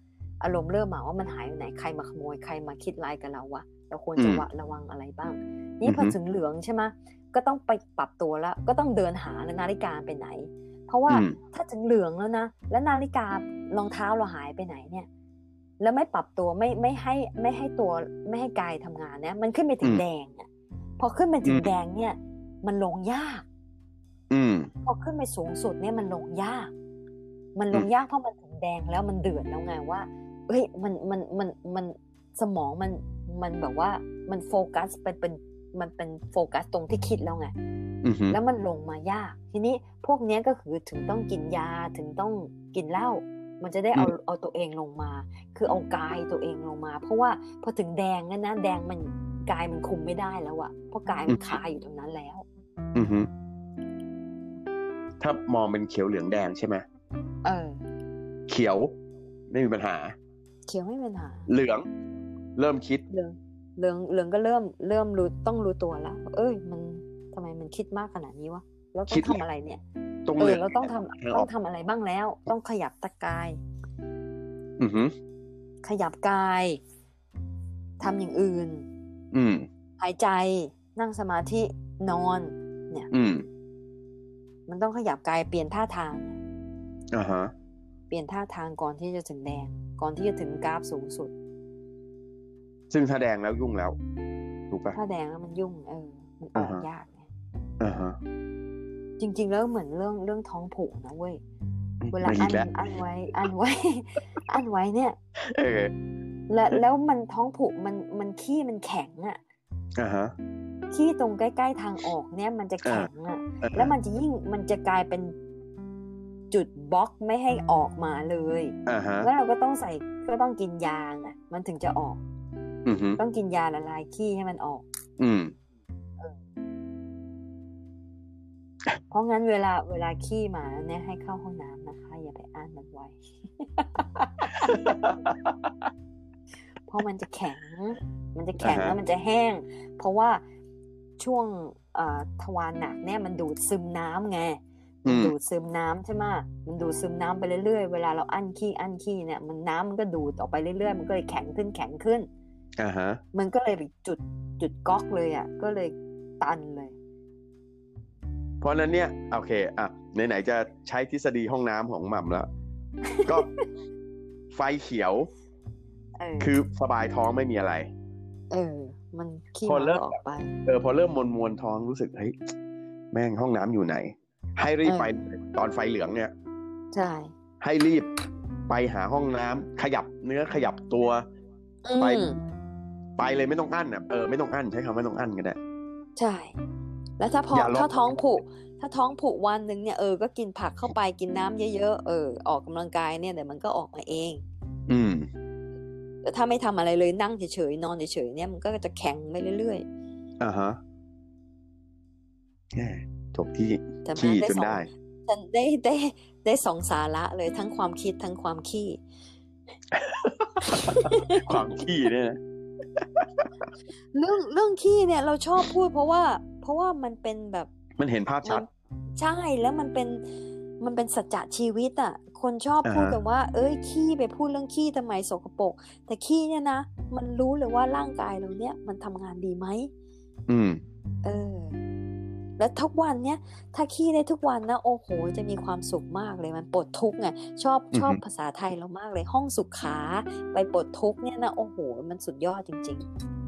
อารมณ์เริ่มมาว่ามันหายไปไหนใครมาขโมยใครมาคิดร้ายกับเราวะ เราควรจะวะระวังอะไรบ้าง นี่พอถึงเหลืองใช่ไหมก็ต้องไปปรับตัวแล้ว ก็ต้องเดินหานาฬิกาไปไหน เพราะว่าอืมถ้าถึงเหลืองแล้วนะ แล้วนาฬิการองเท้าเราหายไปไหนเนี่ย แล้วไม่ปรับตัวไม่ไม่ให้ไม่ให้ตัวไม่ให้กายทำงานเนี่ยมันขึ้นไปถึงแดงอะพอขึ้นไปถึงแดงเนี่ย มันลงยากอืมพอขึ้นไปสูงสุดเนี่ยมันลงยาก มันลงยากเพราะมันถึงแดงแล้วมันเดือดแล้วไงว่าเฮ้ยมันมันมันมันสมองมัน มันแบบว่ามันโฟกัสเป็นเป็นมันเป็นโฟกัสตรงที่คิดแล้วไงอือหือแล้วมันลงมายาก ทีนี้พวกเนี้ยก็คือถึงต้องกินยาถึงต้องกินเหล้ามันจะได้เอาเอาตัวเองลงมา คือเอากายตัวเองลงมา เพราะว่าพอถึงแดงนั่นนะแดงมันกายมันคุมไม่ได้แล้วอะเพราะกายมันคาอยู่ตรงนั้นแล้ว อือหือถ้ามองเป็นเขียวเหลืองแดงใช่ไหมเออ เขียว ไม่มีปัญหา เขียวไม่เป็นปัญหา เหลือง เริ่มคิดเหลืองเหลืองเหลืองก็เริ่มเริ่มรู้ต้องรู้ตัวแล้วเอ้ย มันทำไมมันคิดมากขนาดนี้วะแล้วต้คิอดงทำอะไรเนี่ยตรงเอเหลือองเราต้องทำทางอต้อองกทำอะไรบ้างแล้ว ต้องขยับตะกาย อือหือขยับกายทำอย่างอื่น อืมหายใจนั่งสมาธินอน เนี่ย อืมมันต้องขยับกายเปลี่ยนท่าทางอ่าฮะเปลี่ยนท่าทางก่อนที่จะถึงแดง ก่อนที่จะถึงกราฟสูงสุด ซึ่งถ้าแดงแล้วยุ่งแล้ว ถูกปะถ้าแดงแล้วมันยุ่ง เออ มันออกอ่าฮะยากไงอ่าฮะจริง ๆ แล้วเหมือนเรื่องเรื่องท้องผูกนะเว้ยเวลามาอีอักนแล้วอันไว้ อันไว้ อันไว้เนี่ยเออและแล้วมันท้องผูกมันมันขี้มันแข็งอะอ่าฮะขี้ตรงใกล้ๆทางออกเนี่ยมันจะแข็งอะเออแล้วมันจะยิ่งมันจะกลายเป็นจุดบล็อกไม่ให้ออกมาเลยอ่าฮะแล้วเราก็ต้องใส่ก็ต้องกินยาอะ มันถึงจะออกอือหือ ต้องกินยาละลายขี้ให้มันออก อืมเพราะงั้นเวลาเวลาขี้มาเนี่ยให้เข้าห้องน้ำนะคะ อย่าไปอ่านมันไว้ เพราะมันจะแข็ง มันจะแข็งอ่าฮะแล้วมันจะแห้ง เพราะว่าช่วงเอ่อทวารหนักเนี่ยมันดูดซึมน้ำไงอืมดูดซึมน้ำใช่ไหมมันดูดซึมน้ำไปเรื่อยๆ เวลาเราอั้นขี้อั้นขี้เนี่ย มันน้ำมันก็ดูดออกไปเรื่อยๆ มันก็เลยแข็งขึ้นแข็งขึ้น อ่าฮะ มันก็เลยไปจุดจุดก๊อกเลยอะ ก็เลยตันเลย เพราะฉะนั้นเนี่ยโอเค อะไหนๆจะใช้ทฤษฎีห้องน้ำของหม่ำแล้ว ก็ไฟเขียวเออคือสบายท้องไม่มีอะไร เออ มันขี้พอมันเริ่มก็ออกไป เออ พอเริ่มมวนมวนๆท้องรู้สึกเฮ้ยแม่งห้องน้ำอยู่ไหน ให้รีบเออไปตอนไฟเหลืองเนี่ย ใช่ ให้รีบไปหาห้องน้ำขยับเนื้อขยับตัวอืไปม ไปเลยไม่ต้องอั้นอะเออไม่ต้องอั้นใช้คำไม่ต้องอั้นก็ได้ ใช่ แล้วถ้าพออย่าลองถ้าท้องผูก ถ้าท้องผูกวันหนึ่งเนี่ยเออก็กินผักเข้าไปกินน้ำเยอะๆเออออกกำลังกายเนี่ยเดี๋ยวมันก็ออกมาเอง อืมแต่ถ้าไม่ทำอะไรเลยนั่งเฉยๆนอนเฉยๆเนี่ยมันก็จะแข็งไปเรื่อยอ่าฮะแหมจบที่ๆแต่ขี้มาได้จนสองได้ฉันได้ได้ได้สองสาระเลยทั้งความคิดทั้งความขี้ ความขี้เนี่ยนะ เรื่องเรื่องขี้เนี่ยเราชอบพูดเพราะว่า เพราะว่ามันเป็นแบบ มันเห็นภาพชัมัดนใช่แล้วมันเป็นมันเป็นสัจจะชีวิตอะ คนชอบอ่าฮะพูดกันว่า เอ้ยขี้ไปพูดเรื่องขี้ทำไมสกปรกแต่ขี้เนี่ยนะมันรู้เลยว่าร่างกายเราเนี่ย มันทำงานดีไหมอืม เออ และทุกวันเนี้ยถ้าขี้ได้ทุกวันนะโอ้โห จะมีความสุขมากเลยมันปลดทุกข์ไงชอบอือฮึชอบภาษาไทยเรามากเลยห้องสุขขาไปปลดทุกข์เนี่ยนะโอ้โห มันสุดยอดจริง ๆ